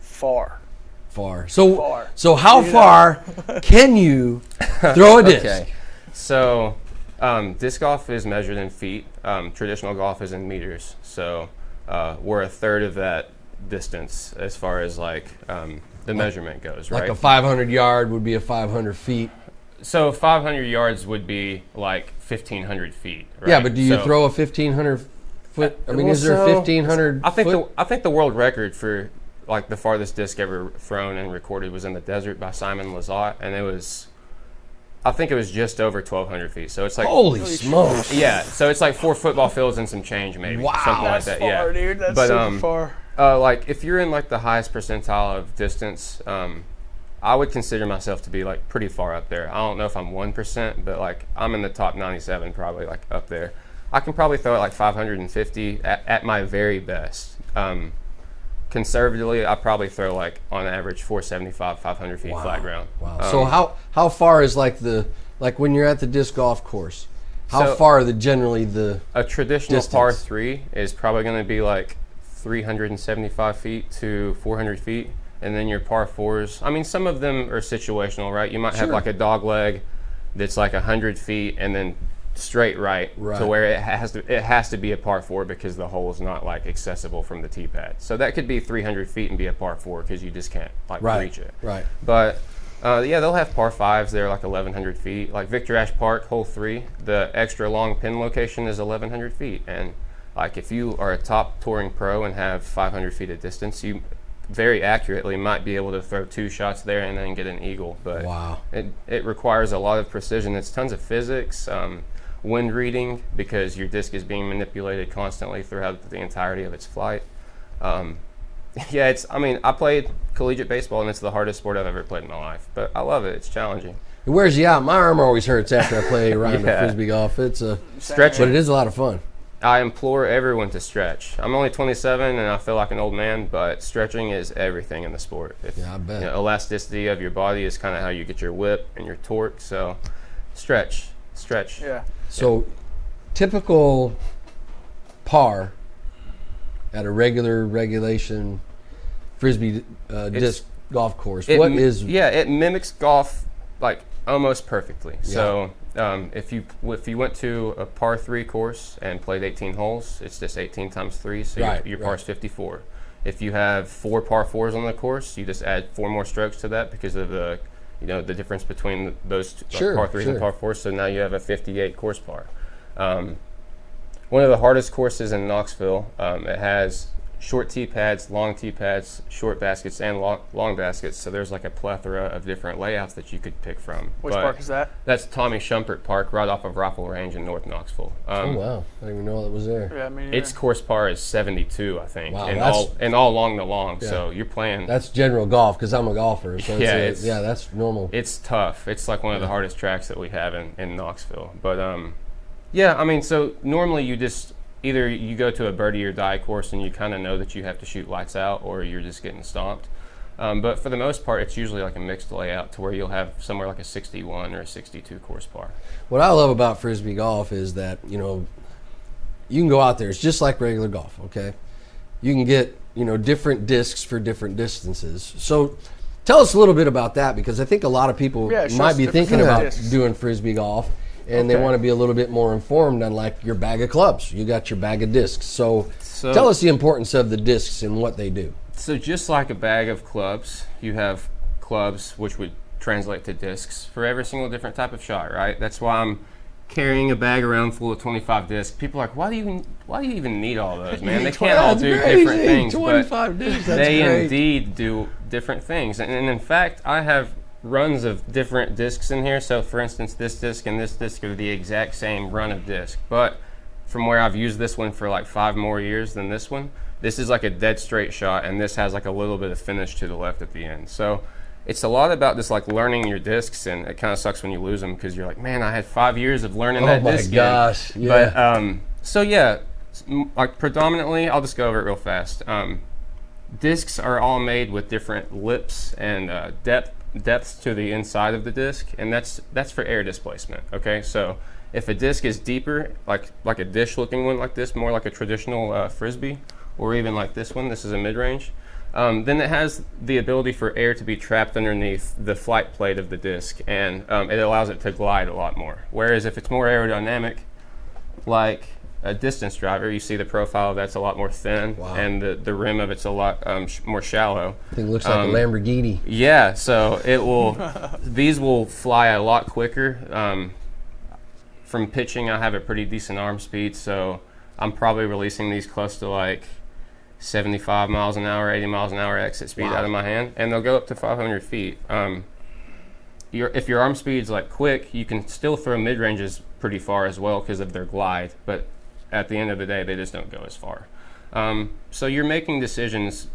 far. far. So Far. so how You know. far can you throw a disc? Okay. So, um, disc golf is measured in feet. Um, traditional golf is in meters. So, uh, we're a third of that distance as far as like um, the measurement goes, right? Like a 500 yard would be a 500 feet. so, 500 yards would be like 1,500 feet. Right? Yeah, but do you So- throw a 1500 foot? I mean, Well, is there a so- 1500? I think foot? the I think the world record for like the farthest disc ever thrown and recorded was in the desert by Simon Lizotte, and it was. I think it was just over 1,200 feet. So it's like Holy smokes! Yeah, so it's like four football fields and some change, maybe. Wow. something That's like that. far, yeah, dude. That's but super um, far. Uh, like if you're in like the highest percentile of distance, um, I would consider myself to be like pretty far up there. I don't know if I'm one percent, but like I'm in the top 97, probably like up there. I can probably throw it like 550 at, at my very best. Um, conservatively, I probably throw like on average 475, 500 feet flat ground. Wow. Um, so how how far is like the like when you're at the disc golf course, how So- far are the generally the A traditional par three is probably going to be like 375 feet to 400 feet, and then your par fours. I mean, some of them are situational, right? You might have like a dog leg that's like 100 feet, and then straight right, Right. to where it has to it has to be a par four because the hole is not like accessible from the tee pad. So that could be 300 feet and be a par four because you just can't like Right, reach it. right. But uh, yeah, they'll have par fives. They're like 1,100 feet. Like Victor Ashe Park, hole three, the extra long pin location is 1,100 feet. And like if you are a top touring pro and have 500 feet of distance, you very accurately might be able to throw two shots there and then get an eagle. But Wow. it, it requires a lot of precision. It's tons of physics, um, wind reading, because your disc is being manipulated constantly throughout the entirety of its flight. Um, yeah, it's. I mean, I played collegiate baseball, and it's the hardest sport I've ever played in my life. But I love it. It's challenging. It wears you out. My arm always hurts after I play a round of frisbee golf. It's a Stretching. but it is a lot of fun. I implore everyone to stretch. I'm only 27 and I feel like an old man, but stretching is everything in the sport. If, Yeah, I bet. you know, elasticity of your body is kind of how you get your whip and your torque. So, stretch, stretch. Yeah. So, typical par at a regular regulation frisbee uh, disc golf course. It what yeah? It mimics golf like almost perfectly. So um, if you if you went to a par three course and played 18 holes, it's just 18 times three, so Right, your, your right. par's 54. If you have four par fours on the course, you just add four more strokes to that because of the you know the difference between th- those two, like, Sure, par threes and par fours. So now you have a 58 course par. Um, one of the hardest courses in Knoxville. Um, it has short tee pads, long tee pads, short baskets, and long, long baskets. So there's like a plethora of different layouts that you could pick from. Which But park is that? That's Tommy Schumpert Park, right off of Rifle Range in North Knoxville. Oh Um, wow! I didn't even know that was there. Yeah, I mean, Its course par is 72, I think, Wow, and all and all along the long. Yeah. So you're playing. That's general golf because I'm a golfer. So it's Yeah, a- it's- yeah, that's normal. It's tough. It's like one of the hardest tracks that we have in, in Knoxville. But um, yeah, I mean, so normally you just either you go to a birdie or die course and you kind of know that you have to shoot lights out, or you're just getting stomped. Um, but for the most part, it's usually like a mixed layout to where you'll have somewhere like a 61 or a 62 course par. What I love about frisbee golf is that you know you can go out there. It's just like regular golf. Okay, you can get you know different discs for different distances. So tell us a little bit about that because I think a lot of people Yeah, might be thinking about discs. doing frisbee golf. And they want to be a little bit more informed on like your bag of clubs. You got your bag of discs. So, So- tell us the importance of the discs and what they do. So just like a bag of clubs, you have clubs which would translate to discs for every single different type of shot, right? That's why I'm carrying a bag around full of 25 discs. People are like, why do you even, why do you even need all those, man? They can't all do crazy. different things. 25 but discs, that's they great. indeed do different things. And, and in fact, I have runs of different discs in here. So for instance, this disc and this disc are the exact same run of disc, but from where I've used this one for like five more years than this one, this is like a dead straight shot, and this has like a little bit of finish to the left at the end. So it's a lot about just like learning your discs, and it kind of sucks when you lose them because you're like, man, I had five years of learning Oh that my disc. in." gosh, yeah. But um, so yeah, like predominantly, I'll just go over it real fast. Um, discs are all made with different lips and uh, depth depths to the inside of the disc, and that's that's for air displacement. Okay, so if a disc is deeper, like like a dish-looking one like this, more like a traditional uh, frisbee, or even like this one, this is a mid-range. Um, then it has the ability for air to be trapped underneath the flight plate of the disc, and um, it allows it to glide a lot more. Whereas if it's more aerodynamic, like a distance driver, you see the profile that's a lot more thin, and the, the rim of it's a lot um, sh- more shallow. I think it looks like Um, a Lamborghini. Yeah, so it will. these will fly a lot quicker. Um, from pitching, I have a pretty decent arm speed, so I'm probably releasing these close to like 75 miles an hour, 80 miles an hour exit speed Wow. out of my hand, and they'll go up to 500 feet. Um, your, if your arm speed's like quick, you can still throw mid ranges pretty far as well because of their glide, but at the end of the day, they just don't go as far. Um, so you're making decisions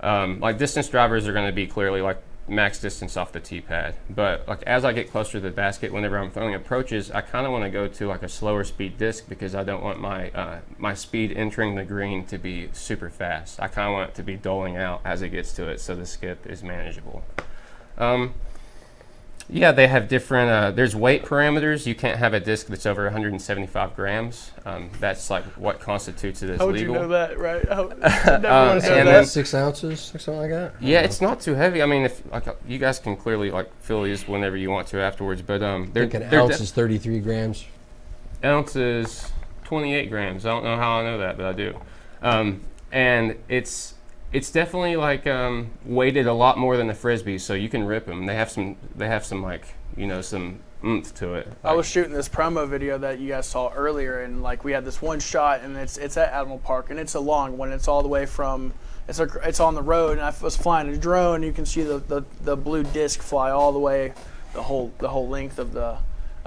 um, like distance drivers are going to be clearly like max distance off the tee pad. But like as I get closer to the basket, whenever I'm throwing approaches, I kind of want to go to like a slower speed disc because I don't want my uh, my speed entering the green to be super fast. I kind of want it to be doling out as it gets to it, so the skip is manageable. Um, Yeah, they have different. Uh, there's weight parameters. You can't have a disc that's over 175 grams. Um, that's like what constitutes it as How would legal. you know that, right? How, Um, know and that. then- Six ounces, or something like that. Yeah, it's not too heavy. I mean, if like uh, you guys can clearly like fill these whenever you want to afterwards, but um, they're, think an they're ounce de- is 33 grams. ounce is 28 grams. I don't know how I know that, but I do. Um, and it's it's definitely like um, weighted a lot more than the frisbee, so you can rip them. They have some they have some like you know some oomph to it. I was shooting this promo video that you guys saw earlier, and like we had this one shot, and it's it's at Admiral Park, and it's a long one. It's all the way from it's a, it's on the road, and I was flying a drone. You can see the, the, the blue disc fly all the way, the whole the whole length of the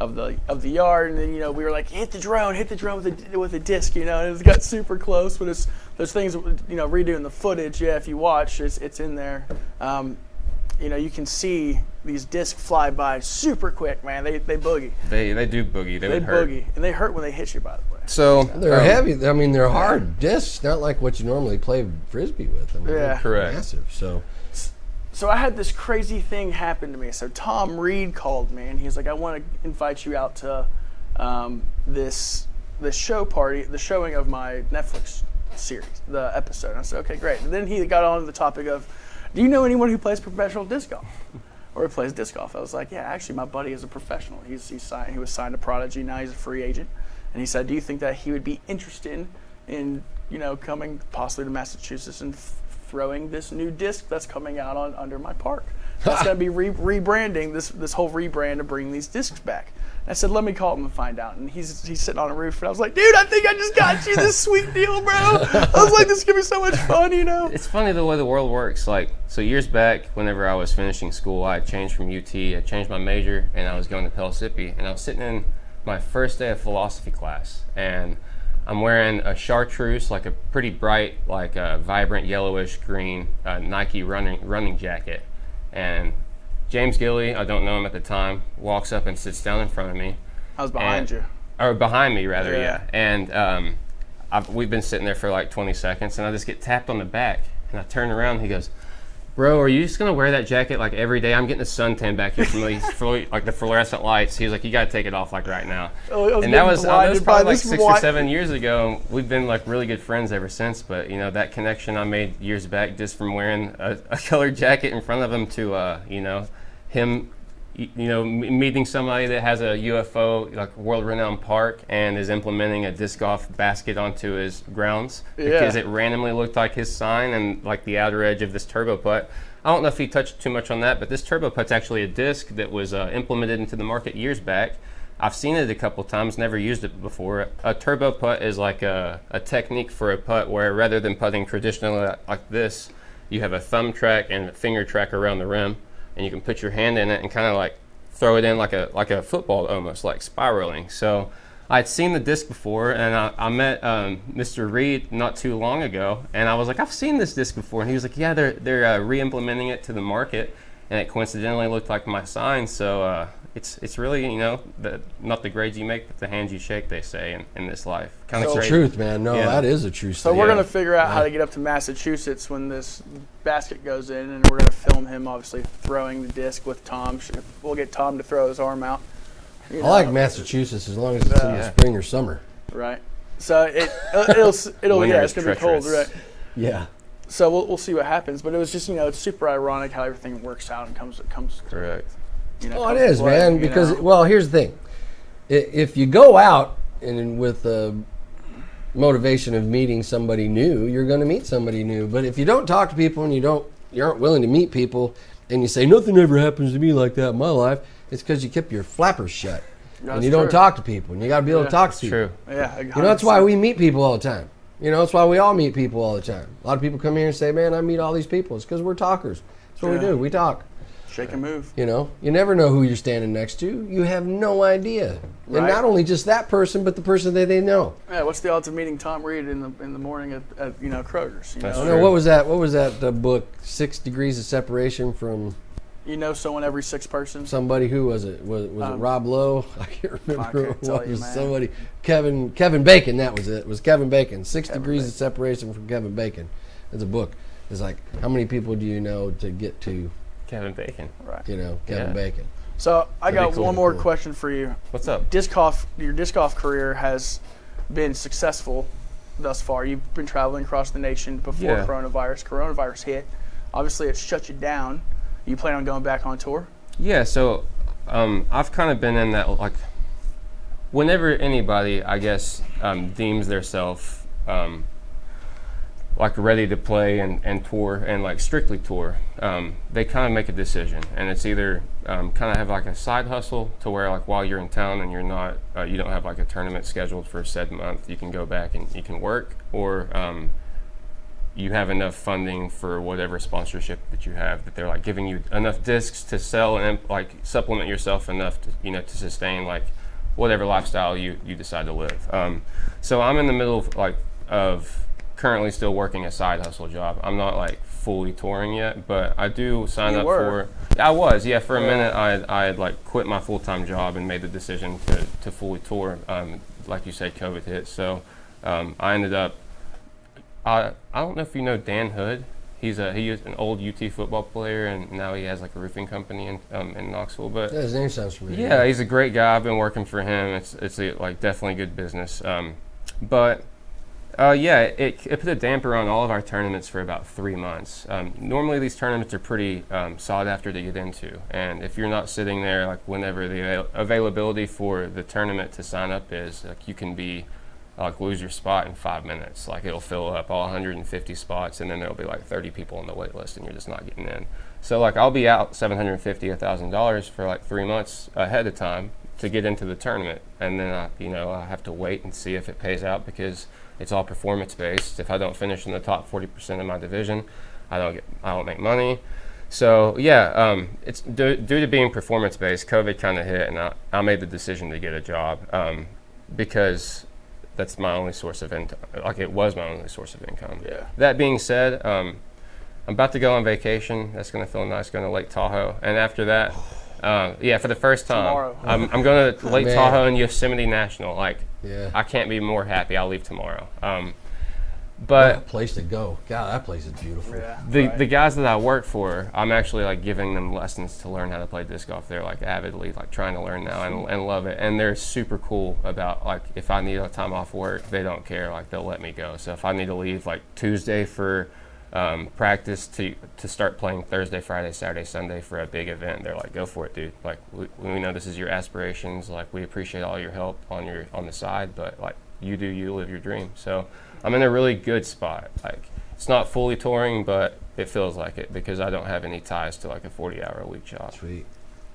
of the of the yard, and then you know we were like hit the drone, hit the drone with a with a disc, you know, and it got super close. But it's those things, you know, redoing the footage. Yeah, if you watch, it's it's in there. Um, you know, you can see these discs fly by super quick, man. They they boogie. They they do boogie. They, They would hurt. boogie, and they hurt when they hit you. By the way, So They're um, heavy. I mean, they're hard discs, not like what you normally play frisbee with. I mean, Yeah. they're Correct. Massive. So so I had this crazy thing happen to me. So Tom Reed called me, and he's like, "I want to invite you out to um, this this show party, the showing of my Netflix series, the episode." And I said, "Okay, great." And then he got on to the topic of, "Do you know anyone who plays professional disc golf?" Or plays disc golf? I was like, yeah, actually, my buddy is a professional. He's, he's signed, he was signed to Prodigy. Now he's a free agent. And he said, do you think that he would be interested in, you know, coming possibly to Massachusetts and throwing this new disc that's coming out on under my park? That's going to be re- rebranding this this whole rebrand to bring these discs back. And I said, let me call him and find out. And he's he's sitting on a roof, and I was like, dude, I think I just got you this sweet deal, bro. I was like, this is gonna be so much fun, you know. It's funny the way the world works. Like, so years back, whenever I was finishing school, I changed from UT, I changed my major, and I was going to Pellissippi. And I was sitting in my first day of philosophy class, and I'm wearing a chartreuse, like a pretty bright, like a vibrant yellowish green uh, Nike running running jacket. And James Gilly, I don't know him at the time, walks up and sits down in front of me. I was behind And- you. Or behind me, rather, Yeah. yeah. And um, I've, we've been sitting there for like 20 seconds, and I just get tapped on the back. And I turn around, and he goes, Bro, are you just going to wear that jacket like every day? I'm getting a suntan back here from these like the fluorescent lights. He's like, You got to take it off like right now. Oh, and that was, uh, that was probably like six or seven years ago. We've been like really good friends ever since. But, you know, that connection I made years back just from wearing a, a colored jacket in front of him to, uh, you know, him you know, m- meeting somebody that has a UFO, like world-renowned park, and is implementing a disc golf basket onto his grounds because Yeah. it randomly looked like his sign and like the outer edge of this turbo putt. I don't know if he touched too much on that, but this turbo putt's actually a disc that was uh, implemented into the market years back. I've seen it a couple times, never used it before. A turbo putt is like a, a technique for a putt where rather than putting traditionally like this, you have a thumb track and a finger track around the rim, and you can put your hand in it and kind of like throw it in like a like a football almost, like spiraling. So I'd seen the disc before, and I, I met um, Mr. Reed not too long ago, and I was like, I've seen this disc before, and he was like, Yeah, they're they're uh, re-implementing it to the market, and it coincidentally looked like my sign. So uh, it's it's really you know the, not the grades you make, but the hands you shake. They say in, in this life. Kind That's of the truth, man. No, Yeah. that is a true So we're Yeah. gonna figure out how to get up to Massachusetts when this basket goes in, and we're gonna film him obviously throwing the disc with Tom. We'll get Tom to throw his arm out. you I like Massachusetts as long as it's in the spring or summer. Right. So it uh, it'll it'll yeah it's gonna be cold, right? Yeah. So we'll, we'll see what happens. But it was just you know it's super ironic how everything works out and comes comes. correct. You know, Oh, it comes to is, play, man. Because know. well, here's the thing: if you go out and with the motivation of meeting somebody new, you're going to meet somebody new. But if you don't talk to people and you don't, you aren't willing to meet people, and you say nothing ever happens to me like that in my life, it's because you keep your flappers shut and That's you don't talk to people, and you got to be able Yeah. to talk to people. true. yeah, You know, that's why we meet people all the time. You know, that's why we all meet people all the time. A lot of people come here and say, "Man, I meet all these people." It's because we're talkers. That's what we do. We talk. Shake and move. You know, you never know who you're standing next to. You have no idea. And not only just that person, but the person that they know. Yeah, what's the odds of meeting Tom Reed in the in the morning at, at you know Kroger's? You That's know, I know what was that? What was that uh, book? Six Degrees of Separation from you know someone every six persons. somebody. Who was it? Was, was it Um, Rob Lowe? I can't remember. I can't who it was. you, man. somebody. Kevin Kevin Bacon. That was it. It was Kevin Bacon. Six Kevin Degrees Bacon. of Separation from Kevin Bacon. It's a book. It's like how many people do you know to get to Kevin Bacon. Right. you know Kevin Yeah. Bacon? So I That'd got cool one more pull. question for you. What's up? Disc golf, your disc golf career has been successful thus far. You've been traveling across the nation before Yeah. coronavirus. Coronavirus hit. Obviously, it shut you down. You plan on going back on tour? Yeah, so um, I've kind of been in that like whenever anybody, I guess, um, deems theirself um, like ready to play and, and tour and like strictly tour, um, they kind of make a decision, and it's either um, kind of have like a side hustle to where like while you're in town and you're not, uh, you don't have like a tournament scheduled for a said month, you can go back and you can work, or um, you have enough funding for whatever sponsorship that you have that they're like giving you enough discs to sell and like supplement yourself enough to you know to sustain like whatever lifestyle you you decide to live. Um, so i'm in the middle of like of currently still working a side hustle job i'm not like fully touring yet but i do sign You up were. for i was yeah for a Yeah. minute i i had like quit my full-time job and made the decision to to fully tour um, like you said covid hit so um, i ended up I I don't know if you know Dan Hood. He's a he is an old UT football player, and now he has like a roofing company in um, in Knoxville. But Yeah, his name sounds familiar. yeah, he's a great guy. I've been working for him. It's it's a, like definitely good business. Um, but uh, yeah, it, it put a damper on all of our tournaments for about three months. Um, normally, these tournaments are pretty um, sought after to get into, and if you're not sitting there, like whenever the avail- availability for the tournament to sign up is, like you can be like lose your spot in five minutes. Like it'll fill up all 150 spots, and then there'll be like 30 people on the wait list, and you're just not getting in. So like I'll be out 750, a thousand dollars for like three months ahead of time to get into the tournament, and then I, you know I have to wait and see if it pays out because it's all performance based. If I don't finish in the top 40% of my division, I don't get I don't make money. So yeah, um, it's due, due to being performance based. COVID kind of hit, and I, I made the decision to get a job um, because that's my only source of income. Like it was my only source of income. Yeah. That being said, um, I'm about to go on vacation. That's going to feel nice going to Lake Tahoe, and after that, uh, yeah, for the first time, Tomorrow. I'm, I'm going to Lake Man. Tahoe and Yosemite National. Like, Yeah. I can't be more happy. I'll leave tomorrow. Um, What but a place to go. God, that place is beautiful. Yeah. the right. the guys that I work for, I'm actually like giving them lessons to learn how to play disc golf. They're like avidly like trying to learn now and, and love it. And they're super cool about like if I need a time off work, they don't care. Like they'll let me go. So if I need to leave like Tuesday for um, practice to to start playing Thursday, Friday, Saturday, Sunday for a big event, they're like, go for it, dude. Like we, we know this is your aspirations. Like we appreciate all your help on your on the side, but like you do you live your dream. So I'm in a really good spot. Like it's not fully touring, but it feels like it because I don't have any ties to like a 40 hour a week job. Sweet.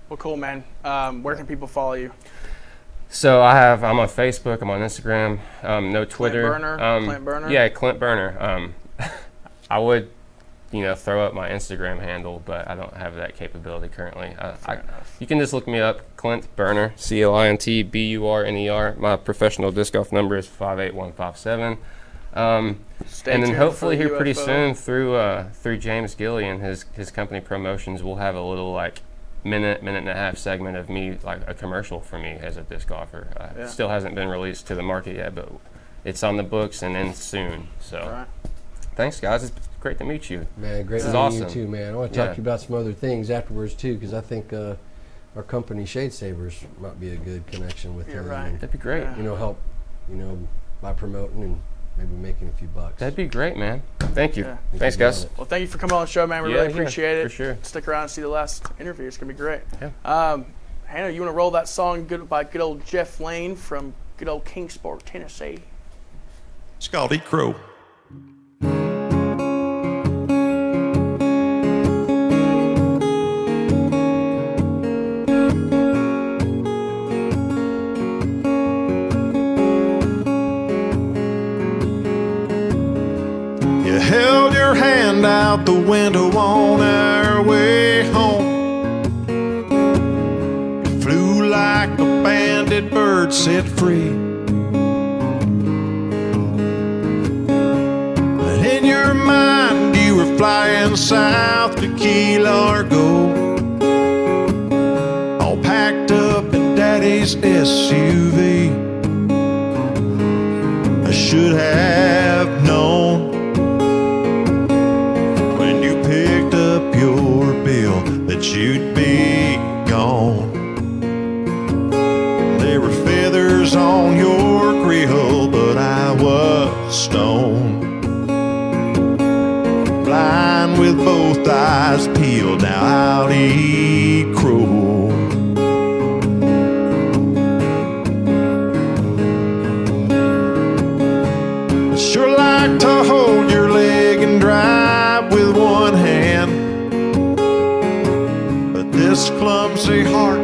Well, cool, man. Um, where can people follow you? So I have I'm on Facebook, I'm on Instagram, um, no Twitter. Clint Burner? Um, Clint Burner? Yeah, Clint Burner. Um, I would, you know, throw up my Instagram handle, but I don't have that capability currently. I, I, you can just look me up, Clint Burner, C O I N T B U R N E R. My professional disc golf number is five eight one five seven. Um, and then hopefully here pretty soon through uh, through James Gilly and his his company promotions, we'll have a little like minute minute and a half segment of me like a commercial for me as a disc golfer. Uh, Yeah. Still hasn't been released to the market yet, but it's on the books and in soon. So Right. Thanks guys, it's great to meet you. Man, great This to meet awesome. you too, man. I want to talk Yeah. to you about some other things afterwards too, because I think uh, our company Shade Savers might be a good connection with You're them. right. and, That'd be great. Yeah. You know, help. You know, by promoting and maybe making a few bucks. That'd be great, man. Thank you. Yeah. Thanks, guys. Well, thank you for coming on the show, man. We Yeah, really yeah, appreciate it. for sure. Stick around and see the last interview. It's gonna be great. Yeah. Um, Hannah, you want to roll that song good by good old Jeff Lane from good old Kingsport, Tennessee? It's called Eat Crow. Out the window on our way home. You flew like a bandit bird set free. But in your mind, you were flying south to Key Largo. All packed up in Daddy's SUV. I should have you'd be gone. There were feathers on your grill, but I was stoned. Blind with both eyes peeled, now I'll eat crow. Sure like to hold your leg. Clumsy heart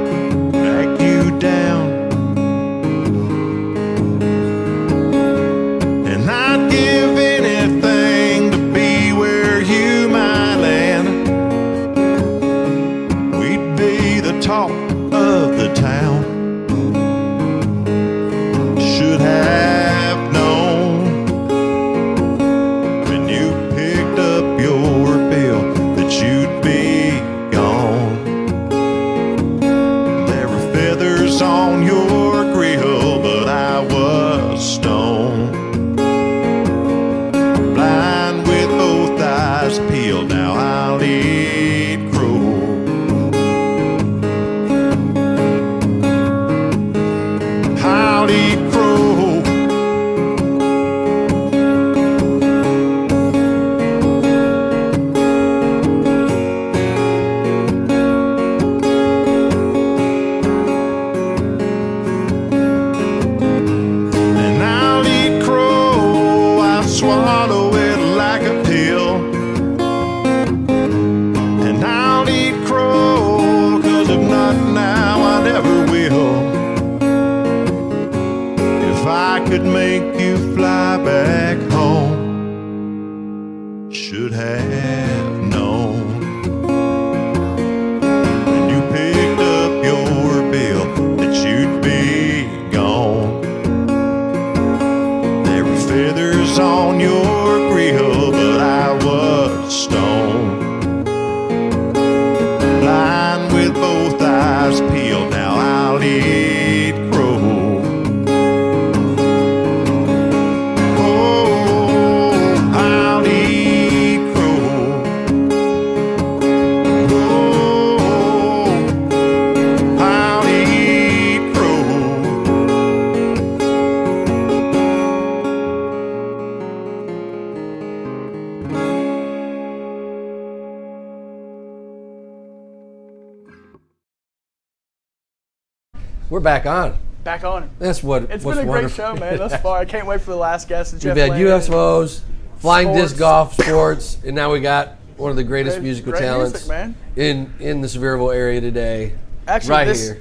back on. Back on. That's what. It's what's been a wonderful. great show, man. Thus far, I can't wait for the last guest. We've Jeff had Lane. UFOs, flying disc golf, sports, and now we got one of the greatest Great- musical great talents music, man. in in the Sevierville area today. Actually, right this, here.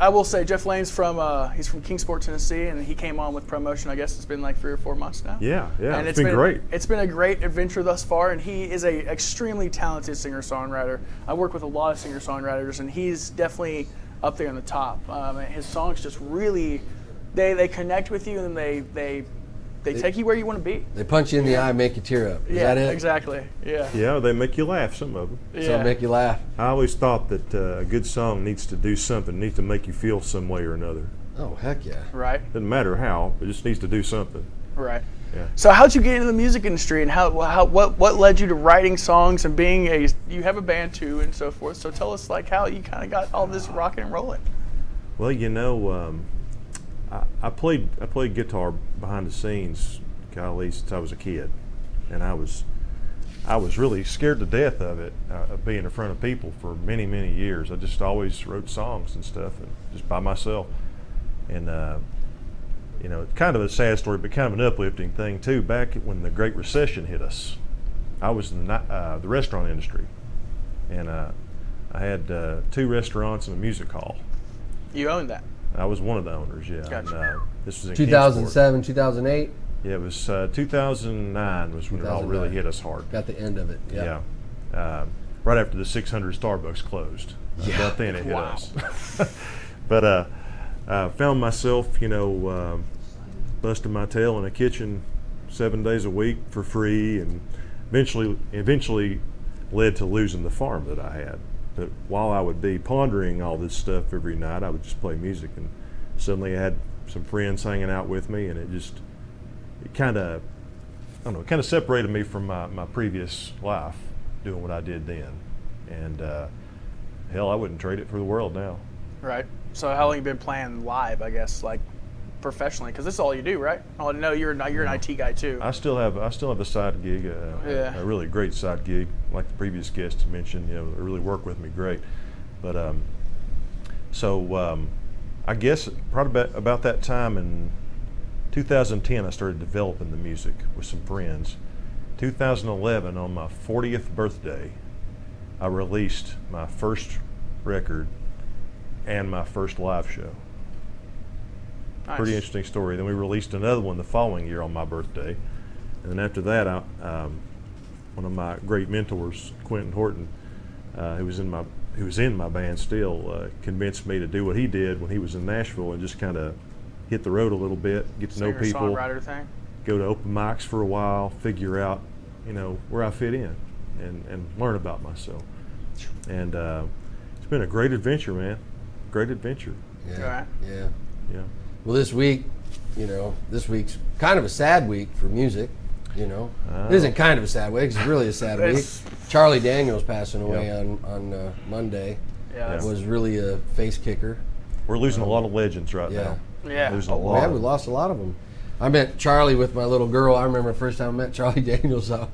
I will say Jeff Lane's from uh, he's from Kingsport, Tennessee, and he came on with promotion. I guess it's been like three or four months now. Yeah, yeah, and it's been great. It's been a great adventure thus far, and he is a extremely talented singer songwriter. I work with a lot of singer songwriters, and he's definitely up there in the top. Um, and his songs just really they they connect with you, and they they they They- take you where you want to be. They punch you in the eye, and make you tear up. Is yeah, that it? exactly. Yeah. Yeah, they make you laugh. Some of them. Yeah. make you laugh. I always thought that uh, a good song needs to do something, needs to make you feel some way or another. Oh heck yeah! Right. Doesn't matter how, it just needs to do something. Right. Yeah. So how'd you get into the music industry, and how, how what what led you to writing songs and being a you have a band too and so forth. So tell us like how you kind of got all this rocking and rolling. Well, you know, um, I, I played I played guitar behind the scenes, golly, since I was a kid, and I was I was really scared to death of it, uh, of being in front of people for many many years. I just always wrote songs and stuff, and just by myself, and uh, you know, it's kind of a sad story, but kind of an uplifting thing too. Back when the Great Recession hit us, I was in the, uh, the restaurant industry, and uh, I had uh, two restaurants and a music hall. You owned that. I was one of the owners, yeah. Gotcha. And, uh, this was in 2007, 2008. Yeah, it was uh, 2009 was when it all really hit us hard. Got the end of it. Yeah. Yeah. Um, right after the 600 Starbucks closed. Uh, Yeah. About then it hit Wow. us. but uh, I found myself, you know, um, busting my tail in a kitchen seven days a week for free, and eventually, eventually, led to losing the farm that I had. But while I would be pondering all this stuff every night, I would just play music, and suddenly I had some friends hanging out with me, and it just, it kind of, I don't know, it kind of separated me from my, my previous life doing what I did then. And uh, hell, I wouldn't trade it for the world now. Right. So how long you been playing live? I guess like professionally? Because this is all you do, right? Oh no, you're an, you're an IT guy too. I still have I still have a side gig, uh, Yeah. a really great side gig, like the previous guest mentioned. You know, they really work with me great. But um, so um, I guess probably about, about that time in 2010, I started developing the music with some friends. 2011, on my 40th birthday, I released my first record and my first live show. Nice. Pretty interesting story. Then we released another one the following year on my birthday, and then after that, I, um, one of my great mentors, Quentin Horton, uh, who was in my who was in my band still, uh, convinced me to do what he did when he was in Nashville and just kind of hit the road a little bit, get to know people, thing. go to open mics for a while, figure out, you know, where I fit in, and and learn about myself. And uh, it's been a great adventure, man. Great adventure. Yeah. Yeah. Yeah. Well, this week, you know, this week's kind of a sad week for music. You know, Oh. it isn't kind of a sad week. It's really a sad week. Charlie Daniels passing away Yeah. on on uh, Monday Yeah, was really a face kicker. We're losing a lot of legends right Yeah. now. Yeah. Losing a Oh, lot. yeah, we lost a lot of them. I met Charlie with my little girl. I remember the first time I met Charlie Daniels. I,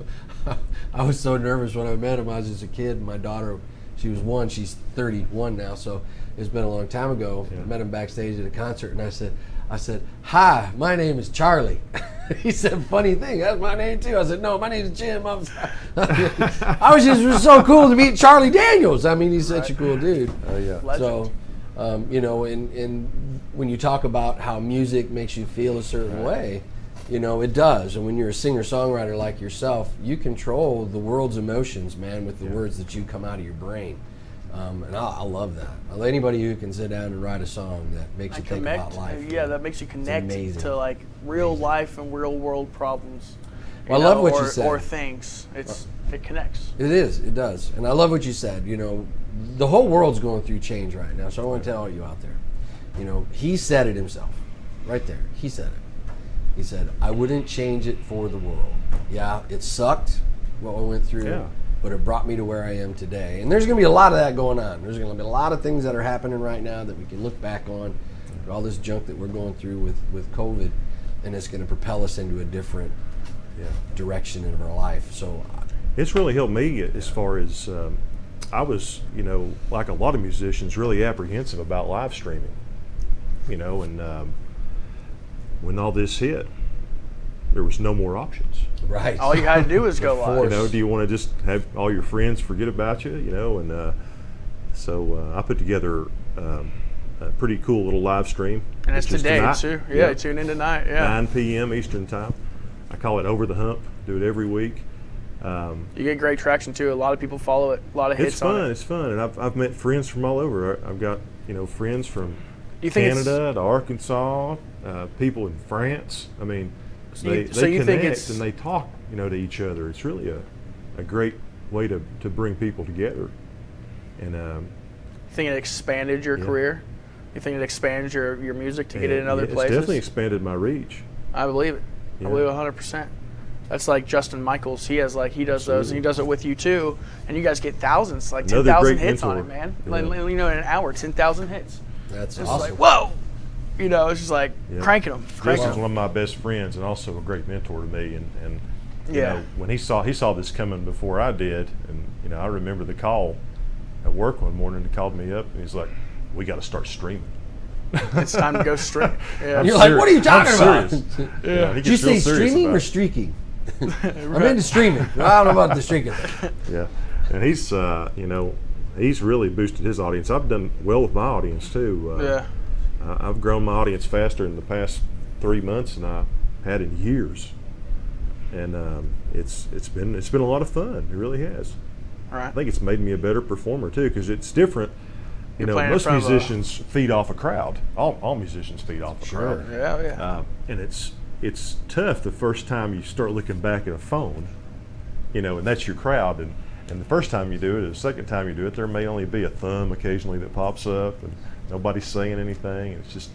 I was so nervous when I met him. I was just a kid. My daughter, she was one. She's 31 now, so it's been a long time ago. I met him backstage at a concert, and I said, I said, "Hi, my name is Charlie." he said, "Funny thing, that's my name too." I said, "No, my name is Jim." I'm sorry. I was just it was so cool to meet Charlie Daniels. I mean, he's such a cool dude. Oh yeah. Legend. So, um, you know, and, and when you talk about how music makes you feel a certain way, you know, it does. And when you're a singer songwriter like yourself, you control the world's emotions, man, with the words that you come out of your brain. Um, and I, I love that. Anybody who can sit down and write a song that makes you And think connect. about life. Yeah, that makes you connect to like real life and real world problems. Well, I love know, what or, you said. Or things. It's it connects. It is. It does. And I love what you said. You know, the whole world's going through change right now. So I want to tell all you out there. You know, he said it himself, right there. He said it. He said, "I wouldn't change it for the world." Yeah, it sucked what we went through, Yeah. But it brought me to where I am today. And there's going to be a lot of that going on. There's going to be a lot of things that are happening right now that we can look back on. All this junk that we're going through with with COVID, and it's going to propel us into a different direction in our life. So It's really helped me as far as um, I was, you know, like a lot of musicians, really apprehensive about live streaming. You know, and um, when all this hit, there was no more options. right. All you had to do was go live. You know, do you want to just have all your friends forget about you? You know, and uh, so uh, I put together um, a pretty cool little live stream. and it's just today tonight. too. Yeah, Yep. tune in tonight. Yeah. 9 p.m. Eastern time. I call it Over the Hump. Do it every week. Um, You get great traction too. A lot of people follow it. A lot of hits it's on fun. it. It's fun, and I've, I've met friends from all over. I- I've got you know friends from You think Canada to Arkansas, uh, people in France. I mean, So they, you- they so you connect think it's- and they talk you know to each other. It's really a, a great way to, to bring people together. And um, You think it expanded your Yeah. career? You think it expanded your, your music to get it in other yeah, places? It's definitely expanded my reach. I believe it. Yeah. I believe it 100. percent That's like Justin Michaels. He has like he does those, and he does it with you too. And you guys get thousands, like Another 10,000 great hits on it, man. Yeah. Like, you know, in an hour, 10,000 hits. That's It's awesome. like whoa, you know, it's just like Yeah. cranking them, cranking Justin's 'em. one of my best friends and also a great mentor to me. And, and you Yeah. know, when he saw he saw this coming before I did, and you know, I remember the call at work one morning. He called me up and he's like, "We got to start streaming." It's time to go straight. Yeah. You're like, what are you I'm talking about? serious. Yeah. Yeah, Did you gets say streaming or it. streaking? I'm into streaming. I don't know about the streaking thing. Yeah, and he's uh, you know he's really boosted his audience. I've done well with my audience too. Uh, Yeah. I- I've grown my audience faster in the past three months than I had in years, and um, it's it's been it's been a lot of fun. It really has. All right. I think it's made me a better performer too because it's different. You You're know, most of a- musicians feed off a crowd. All, all musicians feed off a crowd. Yeah, yeah. Uh, and it's it's tough the first time you start looking back at a phone, you know, and that's your crowd. And, and the first time you do it, or the second time you do it, there may only be a thumb occasionally that pops up, and nobody's saying anything. It's just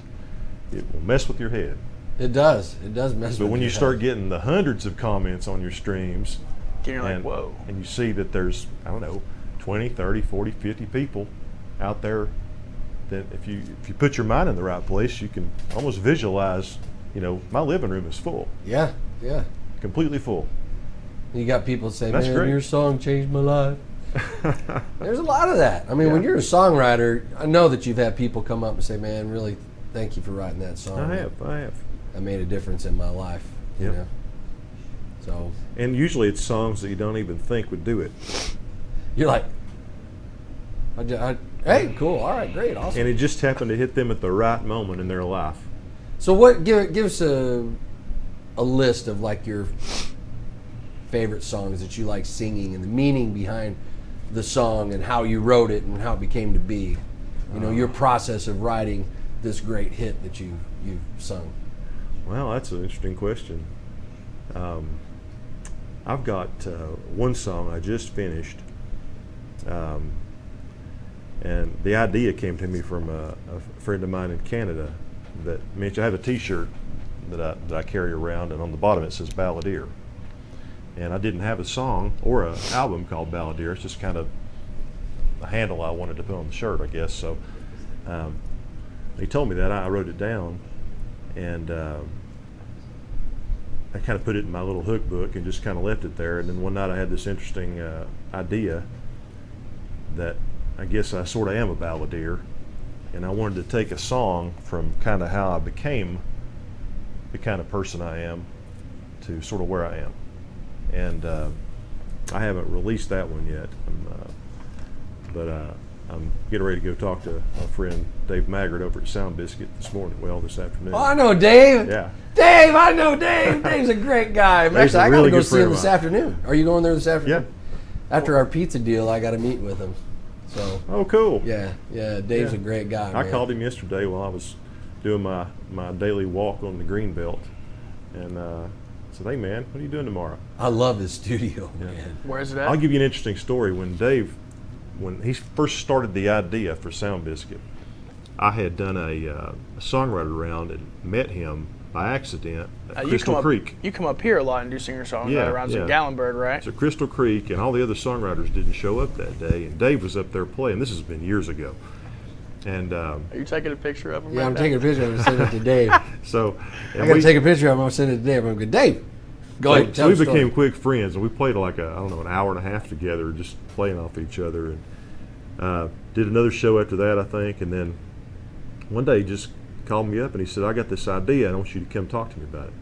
it will mess with your head. It does. It does mess with your. But with when you your start getting the hundreds of comments on your streams, You're like, and, whoa. and you see that there's, I don't know, 20, 30, 40, 50 people out there then if you if you put your mind in the right place, you can almost visualize. You know, my living room is full, Yeah, yeah. completely full. You got people saying, That's "Man, great. your song changed my life." There's a lot of that. I mean, when you're a songwriter, I know that you've had people come up and say, "Man, really, thank you for writing that song." I have, I have. That made a difference in my life." You know. So And usually it's songs that you don't even think would do it. you're like, I, I, "Hey, cool, all right, great, awesome." And it just happened to hit them at the right moment in their life. So what? Give give us a a list of like your favorite songs that you like singing and the meaning behind the song and how you wrote it and how it became to be. You know, your process of writing this great hit that you you've sung. Well, that's an interesting question. Um, I've got uh, one song I just finished, um, and the idea came to me from a, a friend of mine in Canada that mentioned I have a T-shirt that I, that I carry around, and on the bottom it says Balladeer. And I didn't have a song or an album called Balladeer. It's just kind of a handle I wanted to put on the shirt, I guess. So um, he told me that I wrote it down, and um, I kind of put it in my little hook book and just kind of left it there. And then one night I had this interesting uh, idea that I guess I sort of am a balladeer, and I wanted to take a song from kind of how I became the kind of person I am to sort of where I am. And uh, I haven't released that one yet, uh, but uh, I'm getting ready to go talk to my friend Dave Maggart over at Sound Biscuit this morning. Well, this afternoon. Oh, I know Dave. Yeah. Dave, I know Dave. Dave's a great guy. Actually, I gotta go see him this afternoon. Are you going there this afternoon? Yeah. After our pizza deal, I got to meet with him. So. Oh, cool. Yeah, yeah. Dave's Yeah. a great guy. I man. called him yesterday while I was doing my, my daily walk on the green belt, and uh, said, "Hey man, what are you doing tomorrow?" I love his studio, man. Where's it at? I'll give you an interesting story. When Dave, when he first started the idea for Sound Biscuit, I had done a, uh, a songwriter round and met him by accident at Uh, you Crystal come Creek. Up, you come up here a lot and do singer songwriter Yeah, rounds yeah. at Gatlinburg, right? So Crystal Creek and all the other songwriters didn't show up that day, and Dave was up there playing. This has been years ago, and um, Are you taking a picture of him? Yeah, right I'm now? taking a picture of it and sending it to Dave. so I and got to we- take a picture of him. I'm going to send it to Dave. I'm going, Dave, go so, ahead. so we story. became quick friends, and we played like a I don't know an hour and a half together, just playing off each other, and uh, did another show after that, I think, and then one day he just called me up and he said, "I got this idea. I want you to come talk to me about it."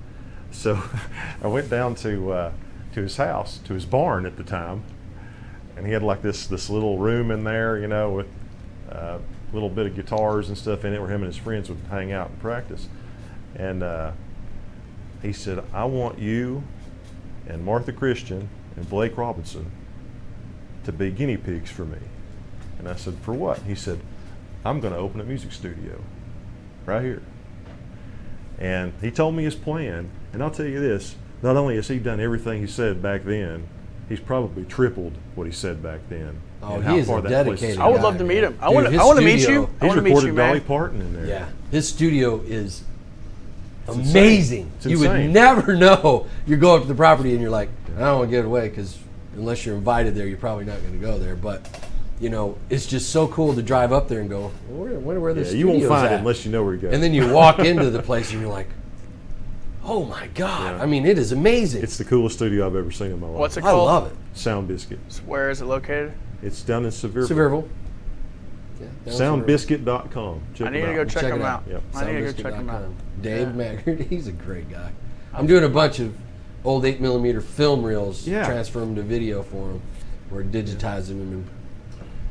So I went down to uh, to his house, to his barn at the time, and he had like this this little room in there, you know, with uh, a little bit of guitars and stuff in it, where him and his friends would hang out and practice, and. Uh, he said, I want you and Martha Christian and Blake Robinson to be guinea pigs for me. And I said, For what? He said, I'm going to open a music studio right here. And he told me his plan. And I'll tell you this not only has he done everything he said back then, he's probably tripled what he said back then. Oh, and he how is far that place dedicated has I would love to meet him. I want. his I want to meet you. I He's want to meet recorded you, Dolly man. Parton in there. Yeah, his studio is It's amazing. insane. It's you would never know. You go up to the property and you're like, I don't want to give it away because unless you're invited there, you're probably not going to go there. But you know, it's just so cool to drive up there and go, where, where, where the Yeah, you won't find at? it unless you know where you go. And then you walk into the place and you're like, oh my god! I mean, it is amazing. It's the coolest studio I've ever seen in my life. What's it called? I love it. Sound Biscuit. Where is it located? It's down in Sevierville. Sevierville. Yeah, down Sevierville. Soundbiscuit.com. Check I need to go out. check Check him it out. Yep. I need to go check him out. Soundbiscuit.com. Dave Yeah. Maggard, he's a great guy. I'm doing a bunch of old 8 millimeter film reels, Yeah. transfer them to video for him, or digitize them and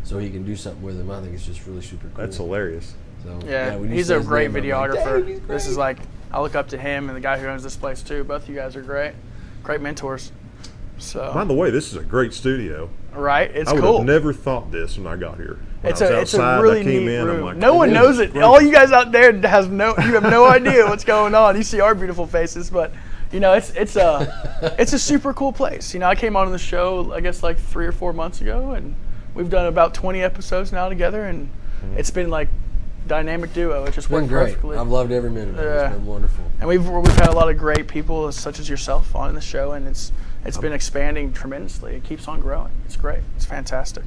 so he can do something with them. I think it's just really super cool. That's hilarious. So, Yeah, when you he's a great name, I'm like, videographer. "Dave, he's this is like I look up to him and the guy who owns this place too. Both of you guys are great, great mentors. So By the way, this is a great studio. right, it's I would cool. have never thought this when I got here. When It's I was a it's a really I came neat in, room. Like, no one knows it. great." All you guys out there has no you have no idea what's going on. You see our beautiful faces, but you know it's it's a it's a super cool place. You know, I came on the show I guess like three or four months ago, and we've done about 20 episodes now together, and mm-hmm. it's been like dynamic duo. It just worked great. perfectly. I've loved every minute of it. Yeah. It's been wonderful. And we've we've had a lot of great people such as yourself on the show, and it's it's been expanding tremendously. It keeps on growing. It's great. It's fantastic.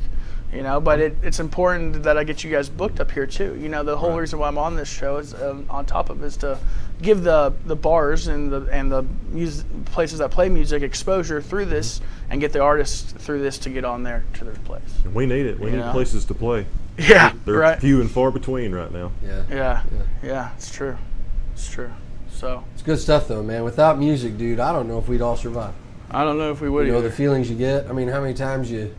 You know, but it, it's important that I get you guys booked up here too. You know, the whole reason why I'm on this show is um, on top of is to give the the bars and the and the mus- places that play music exposure through this and get the artists through this to get on there to their place. And we need it. We You need know? places to play. Yeah, They're right. few and far between right now. Yeah. Yeah, yeah, it's true. It's true. So It's good stuff though, man. Without music, dude, I don't know if we'd all survive. I don't know if we would You know either. the feelings you get. I mean, how many times you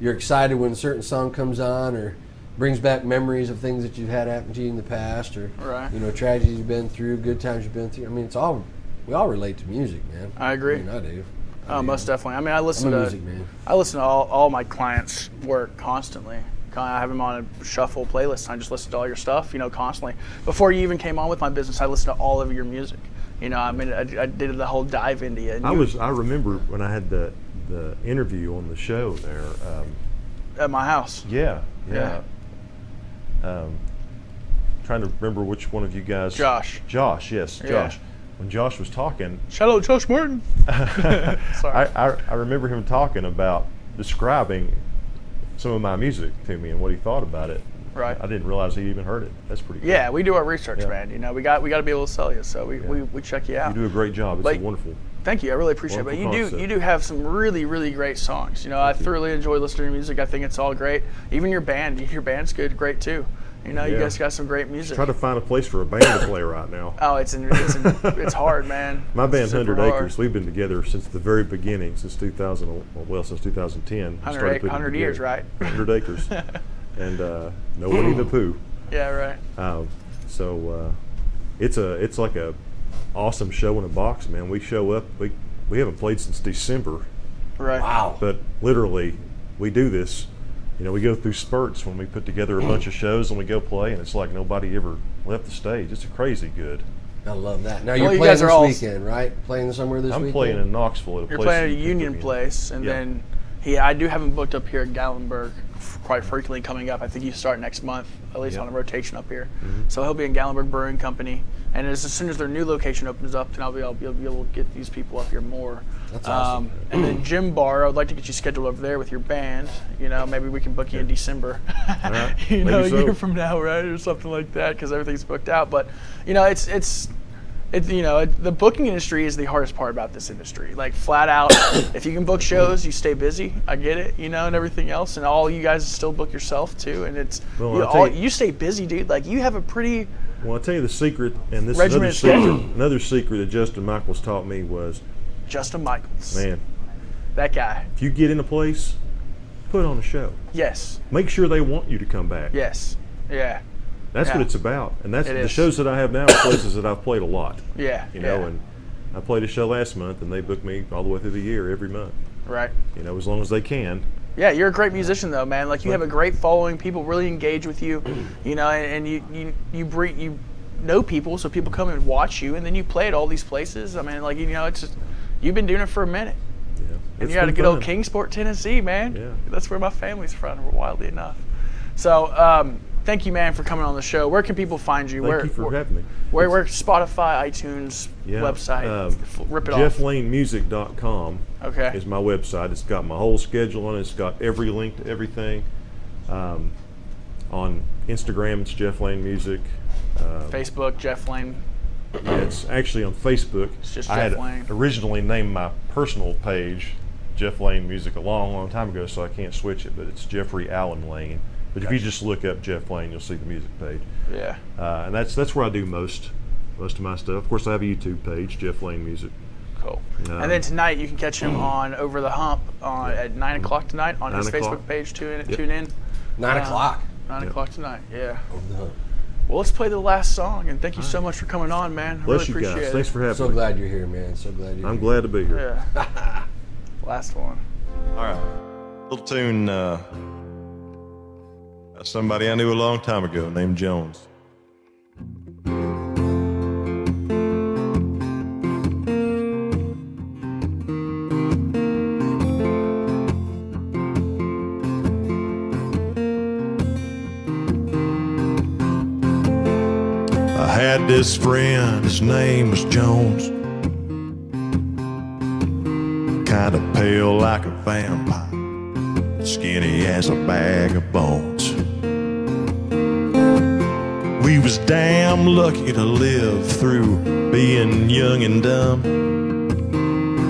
you're excited when a certain song comes on, or brings back memories of things that you've had happen to you in the past, or Right. you know tragedies you've been through, good times you've been through. I mean, it's all we all relate to music, man. I agree. I, mean, I do. Oh, most definitely. I mean, I listen I'm a to music man. I listen to all, all my clients' work constantly. I have him on a shuffle playlist. I just listen to all your stuff, you know, constantly. Before you even came on with my business, I listened to all of your music. You know, I mean, I, I did the whole dive into you. I was. I remember when I had the the interview on the show there. Um, at my house. yeah, yeah. Um, trying to remember which one of you guys. Josh. Josh, yes, Yeah. Josh. When Josh was talking, Shout out Josh Martin. I, Sorry. I, I remember him talking about describing some of my music to me and what he thought about it. Right. I didn't realize he even heard it. That's pretty cool. Yeah, we do our research, Yeah. man. You know, we got we got to be able to sell you, so we, we, we check you out. You do a great job. It's Like- wonderful. Thank you. I really appreciate it. But you Wonderful do you do have some really really great songs. You know, I thoroughly enjoy listening to music. I think it's all great. Even your band, your band's good, great too. You know, you Yeah. guys got some great music. Try to find a place for a band to play right now. Oh, it's in, it's in, it's hard, man. My band, Hundred. Acres, we've been together since the very beginning, since 2000. Well, since 2010. We 100 started ac- 100 years, right? 100 acres, and uh, no Winnie the Pooh. Yeah, right. Um, so uh, it's a it's like a awesome show in a box, man. We show up. We we haven't played since December, Right. Wow. but literally we do this. You know, we go through spurts when we put together a bunch of shows and we go play, and it's like nobody ever left the stage. It's crazy good. I love that. Now Well, you're you playing guys are this all- weekend, right? Playing somewhere this I'm weekend. playing in Knoxville at a You're place. playing at a in Union place, and Yeah. then he, I do have him booked up here at Gatlinburg quite frequently coming up. I think you start next month, at least Yep. on a rotation up here. Mm-hmm. So he'll be in Gatlinburg Brewing Company, and as, as soon as their new location opens up, then I'll be, I'll be able to get these people up here more. That's awesome. Um, and then Gym Bar, I would like to get you scheduled over there with your band. You know, maybe we can book you in December. right. you know, Maybe a year from now, right, or something like that, because everything's booked out. But you know, it's it's. It, you know, it, the booking industry is the hardest part about this industry. Like flat out, if you can book shows, you stay busy. I get it, you know, and everything else, and all you guys still book yourself too. And it's Well, you, all, you- you stay busy, dude. Like you have a pretty Well, I'll tell you the secret, and this is another secret. Another secret that Justin Michaels taught me was, Justin Michaels, man, that guy. if you get in a place, put on a show. Yes, Make sure they want you to come back. yes, yeah, That's Yeah. what it's about, and that's It the is. shows that I have now. Are places that I've played a lot. yeah, You know, yeah. and I played a show last month, and they booked me all the way through the year every month. right. You know, as long as they can. Yeah, you're a great musician though, man. Like you have a great following. People really engage with you, you know, and, and you you you bring you know people, so people come and watch you, and then you play at all these places. I mean, like you know, it's just you've been doing it for a minute, Yeah, and you're out of been good old. Kingsport, Tennessee, man. Yeah. that's where my family's from, wildly enough. So, um, thank you, man, for coming on the show. Where can people find you? Thank where, you for where, having me. Where, where Spotify, iTunes, Yeah, website, um, rip it off. JeffLaneMusic.com Okay. is my website. It's got my whole schedule on it. It's got every link to everything. Um, on Instagram, it's Jeff Lane Music. Uh, Facebook, Jeff Lane. Yeah, it's actually on Facebook. It's just I Jeff had Lane. originally named my personal page Jeff Lane Music a long, long time ago, so I can't switch it. But it's Jeffrey Allen Lane. But if you just look up Jeff Lane, you'll see the music page. Yeah. Uh, and that's that's where I do most most of my stuff. Of course, I have a YouTube page, Jeff Lane Music. Cool. Um, and then tonight you can catch him on Over the Hump on at nine o'clock tonight on his o'clock. Facebook page. Tune in. Yep. Tune in. Nine Uh, o'clock. Nine Yep. o'clock tonight. Yeah. Well, let's play the last song, and thank you so much for coming on, man. I Bless really you appreciate guys. it. Thanks for having So me. So glad you're here, man. So glad you're here. I'm here. glad to be here. Yeah. last one. All right. Little tune, uh, somebody I knew a long time ago named Jones. Had this friend, his name was Jones. Kind of pale like a vampire. skinny as a bag of bones. We was damn lucky to live through being young and dumb.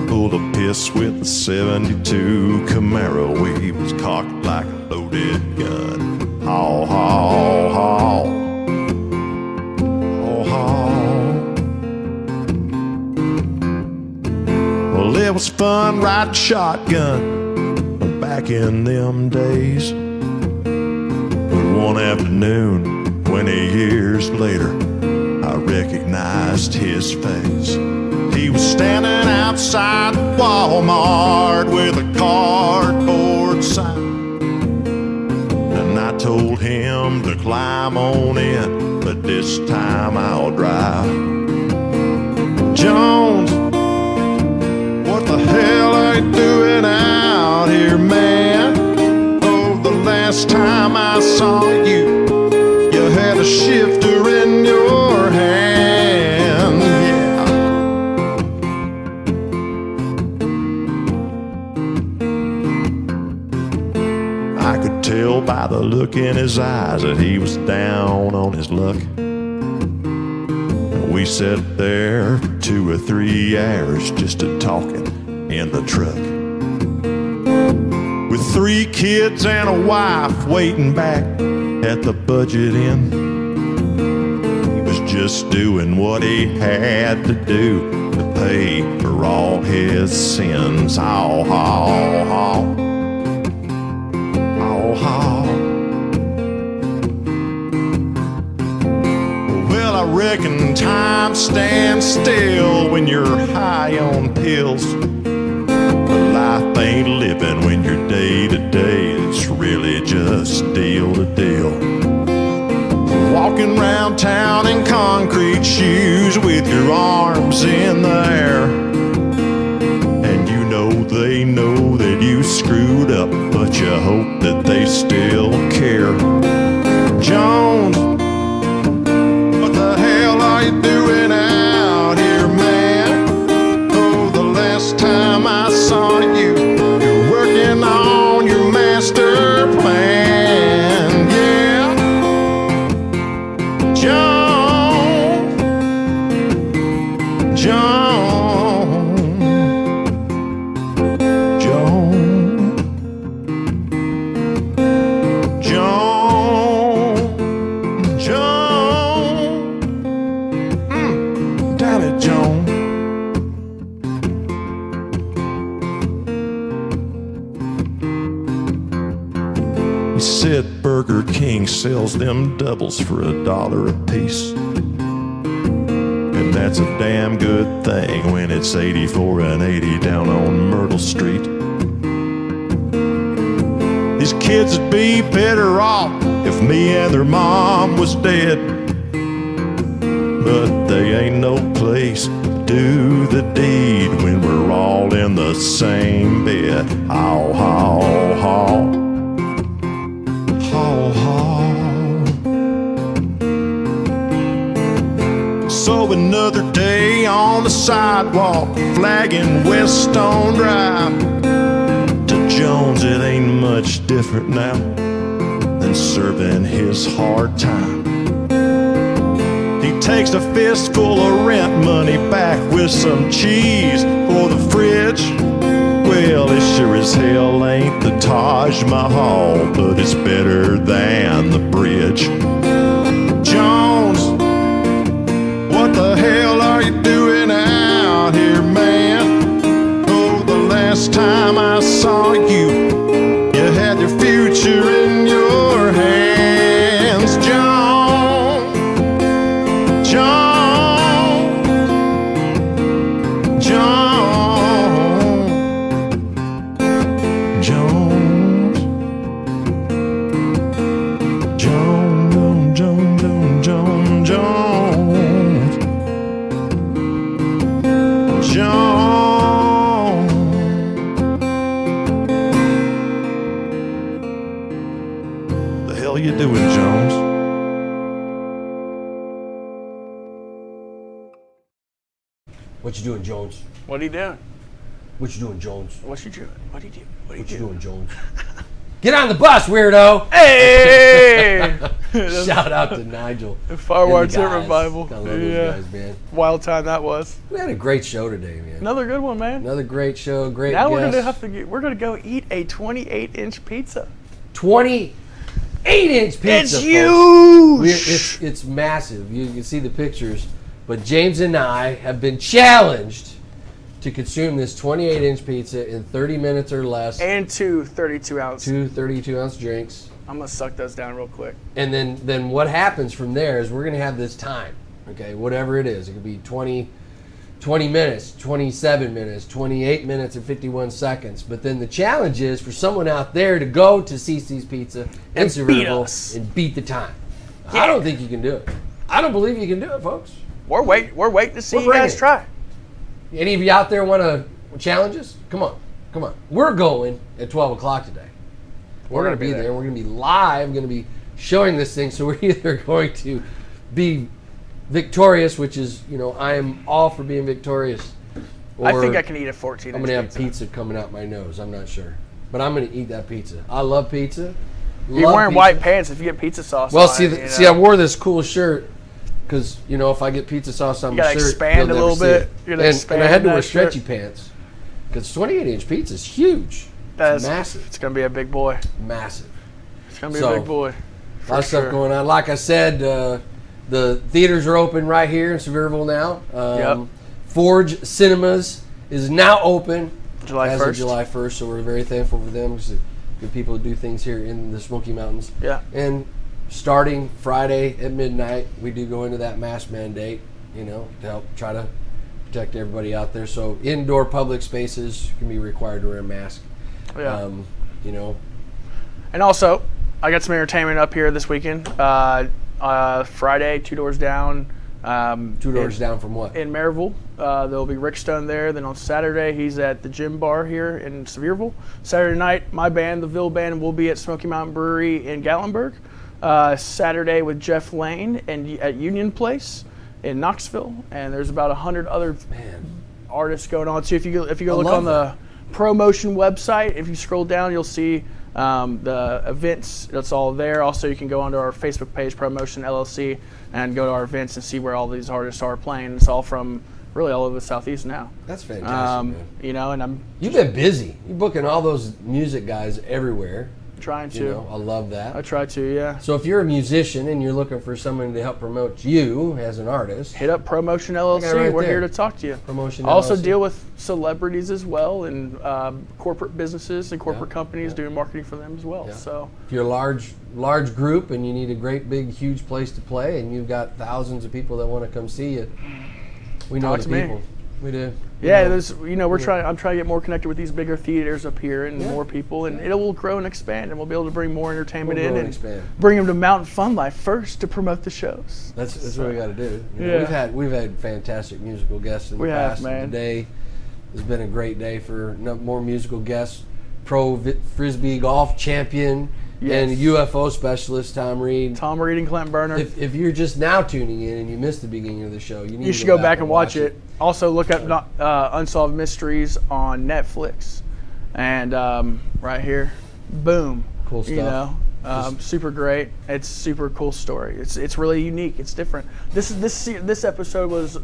Pulled a piss with a 72 Camaro. We was cocked like a loaded gun. Haw, haw. Haw, was fun riding shotgun back in them days. But one afternoon, 20 years later, I recognized his face. He was standing outside Walmart with a cardboard sign. And I told him to climb on in, but this time I'll drive. The hell you doing out here, man? Oh, the last time I saw you, you had a shifter in your hand. Yeah. I could tell by the look in his eyes that he was down on his luck. We sat there for two or three hours just a talking in the truck. With three kids and a wife waiting back at the budget inn. He was just doing what he had to do to pay for all his sins. Haw, haw, haw. Haw, haw. Well, I reckon time stands still when you're high on pills. Life ain't living when you're day to day. It's really just deal to deal. Walking round town in concrete shoes with your arms in the air. And you know they know that you screwed up, but you hope that they still care. Them doubles for a dollar a piece. And that's a damn good thing when it's 84 and 80 down on Myrtle Street. These kids would be better off if me and their mom was dead. But they ain't no place to do the deed when we're all in the same bed. Haw, haw, haw. So another day on the sidewalk, flagging West Stone Drive. To Jones, it ain't much different now than serving his hard time. He takes a fistful of rent money back with some cheese for the fridge. Well, it sure as hell ain't the Taj Mahal, but it's better than the bridge. Last time I saw you, you had your future Jones? What are you doing? What you doing, Jones? What you doing? What are you doing? What are you What you doing? Jones? Get on the bus, weirdo. Hey! Shout out to Nigel. The Tent. Revival. I love those Yeah. guys, man. Wild time that was. We had a great show today, man. Another good one, man. Another great show, great now we're gonna have to get, we're gonna go eat a 28 inch pizza. 28 inch pizza. It's folks. huge! It's it's massive. You can see the pictures. But James and I have been challenged to consume this 28 inch pizza in 30 minutes or less. And two 32 ounce. Two 32 ounce drinks. I'm gonna suck those down real quick. And then then what happens from there is we're to have this time. Okay, whatever it is. It could be 20 20 minutes, 27 minutes, 28 minutes and 51 seconds. But then the challenge is for someone out there to go to CC's Pizza And beat us. and beat the time. Yeah. I don't think you can do it. I don't believe you can do it, folks. We're wait we're waiting to see We're you guys try. Any of you out there want to challenge us? Come on, come on. We're going at 12 o'clock today. We're, We're going gonna be be there. there. We're going to be live. Going to be showing this thing. So we're either going to be victorious, which is you know I am all for being victorious. I think I can eat a 14 I'm going to have pizza. pizza coming out my nose. I'm not sure, but I'm going to eat that pizza. I love pizza. You're Love wearing pizza. white pants if you get pizza sauce. Well, see, the, see, I wore this cool shirt because you know if I get pizza sauce on You my shirt, expand a little bit. And, and I had to wear that shirt. stretchy pants because 28 inch pizza is huge. That's massive, It's gonna be a big boy. massive. It's gonna be So, a big boy. A lot of stuff sure. going on. Like I said, uh, the theaters are open right here in Sevierville now. Um, Yep. Forge Cinemas is now open July as of 1st. July 1st, so we're very thankful for them because good people do things here in the Smoky Mountains. Yeah. And starting Friday at midnight, we do go into that mask mandate, you know, to help try to protect everybody out there. So indoor public spaces can be required to wear a mask. Yeah. Um, you know, And also, I got some entertainment up here this weekend. Uh, uh, Friday, two doors down. Um, two doors in, down from what? in Maryville. Uh, there'll be Rick Stone there. Then on Saturday, he's at the gym bar here in Sevierville. Saturday night, my band, the Ville Band, will be at Smoky Mountain Brewery in Gatlinburg. Uh, Saturday with Jeff Lane and at Union Place in Knoxville. And there's about a hundred other artists going on too. If you if you go I look love on the promotion website, if you scroll down, you'll see um, the events. That's all there. Also, you can go onto our Facebook page, Promotion LLC, and go to our events and see where all these artists are playing. It's all from really all over the southeast now. That's fantastic, Um, man. you know, and I'm You've been busy. You're booking all those music guys everywhere. Trying to. You know, I love that. I try to, yeah. So if you're a musician and you're looking for someone to help promote you as an artist, Hit up Promotion LLC. right We're there. here to talk to you. Promotion I also LLC. deal with celebrities as well and um, corporate businesses and corporate companies doing marketing for them as well. So if you're a large large group and you need a great big huge place to play and you've got thousands of people that want to come see you, we know Talk the to me. people. We do. Yeah, know. there's you know we're Yeah. trying. I'm trying to get more connected with these bigger theaters up here and Yeah. more people, and it will grow and expand, and we'll be able to bring more entertainment We'll in and and expand. bring them to Mountain Fun Life first to promote the shows. That's, that's what we got to do. You know, Yeah. We've had we've had fantastic musical guests in We the have, past. man. Today has been a great day for no, more musical guests. Pro frisbee golf champion and UFO specialist Tom Reed. Tom Reed and Clint Burner. If, if you're just now tuning in and you missed the beginning of the show, you need you to should go back and watch it. it. Also, look up not, uh, Unsolved Mysteries on Netflix, and um, right here, boom. Cool You know, um, super great. It's super cool story. It's it's really unique. It's different. This is this this episode was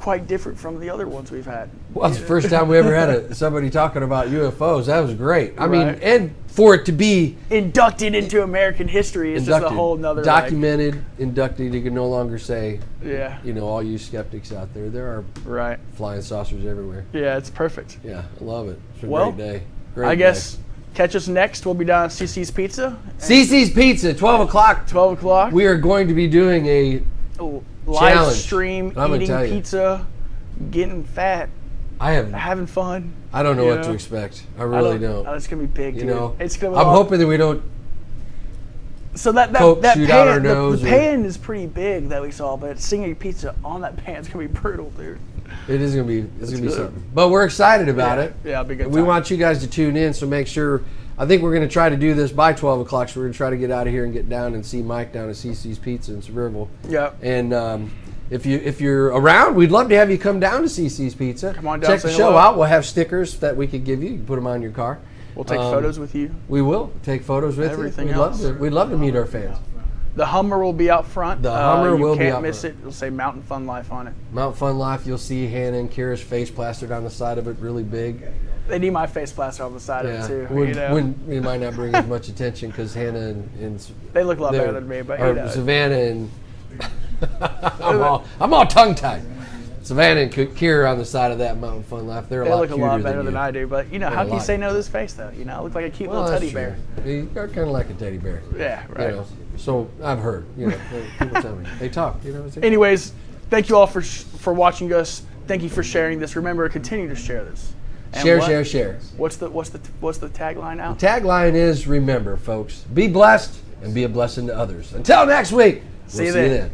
quite different from the other ones we've had. Well, it's the first time we ever had a, somebody talking about UFOs. That was great. I mean, and for it to be Inducted into American history is just a whole nother like, documented, inducted, you can no longer say, Yeah. you know, all you skeptics out there, there are right. flying saucers everywhere. Yeah, it's perfect. Yeah, I love it. It's a Well, great day. Great I day. guess catch us next. We'll be down at CC's Pizza. CC's Pizza, 12 o'clock. 12 o'clock. We are going to be doing a live challenge. stream eating pizza, getting fat, I have. having fun. I don't know what to expect. I really don't. Oh, it's gonna be big, You dude. know, it's gonna. Be I'm hoping that we don't. So that that, Coke that shoot pan, out our the- nose the, or- pan is pretty big that we saw, but singing pizza on that pan is gonna be brutal, dude. It is gonna be. It's gonna be good. something. But we're excited about Yeah. it. Yeah, it'll be good We want you guys to tune in. So make sure. I think we're gonna try to do this by 12 o'clock. So we're gonna try to get out of here and get down and see Mike down at CC's Pizza in Sevierville. Yeah. And um, if you if you're around, we'd love to have you come down to CC's Pizza. Come on down, Check say the show hello. out. We'll have stickers that we could give you. You can put them on your car. We'll take Um, photos with you. We will take photos with Everything you. We'd love, else. to, we'd love to meet our fans. The Hummer will be out front. The Uh, Hummer you will be can't out miss front. it. It'll say Mountain Fun Life on it. Mount Fun Life, you'll see Hannah and Kira's face plastered on the side of it really big. They need my face plaster on the side of it too. You know? when it might not bring as much attention because Hannah and, and They look a lot better than me, but, you or know. Savannah and I'm all I'm all tongue tied. Savannah and Kira are on the side of that Mountain Fun Life. They're a they lot look a lot better than, than. I do. But you know, They're how can you say no to this face though? You know, I look like a cute Well, little teddy bear. true. You are kind of like a teddy bear. Yeah, You right. know, so I've heard. You know, people tell me they talk. You know. What I'm saying? Anyways, thank you all for sh- for watching us. Thank you for sharing this. Remember, continue to share this. And Share, what- share, share. What's the what's the what's the tagline now? Tagline is remember, folks, be blessed and be a blessing to others. Until next week, See we'll you then.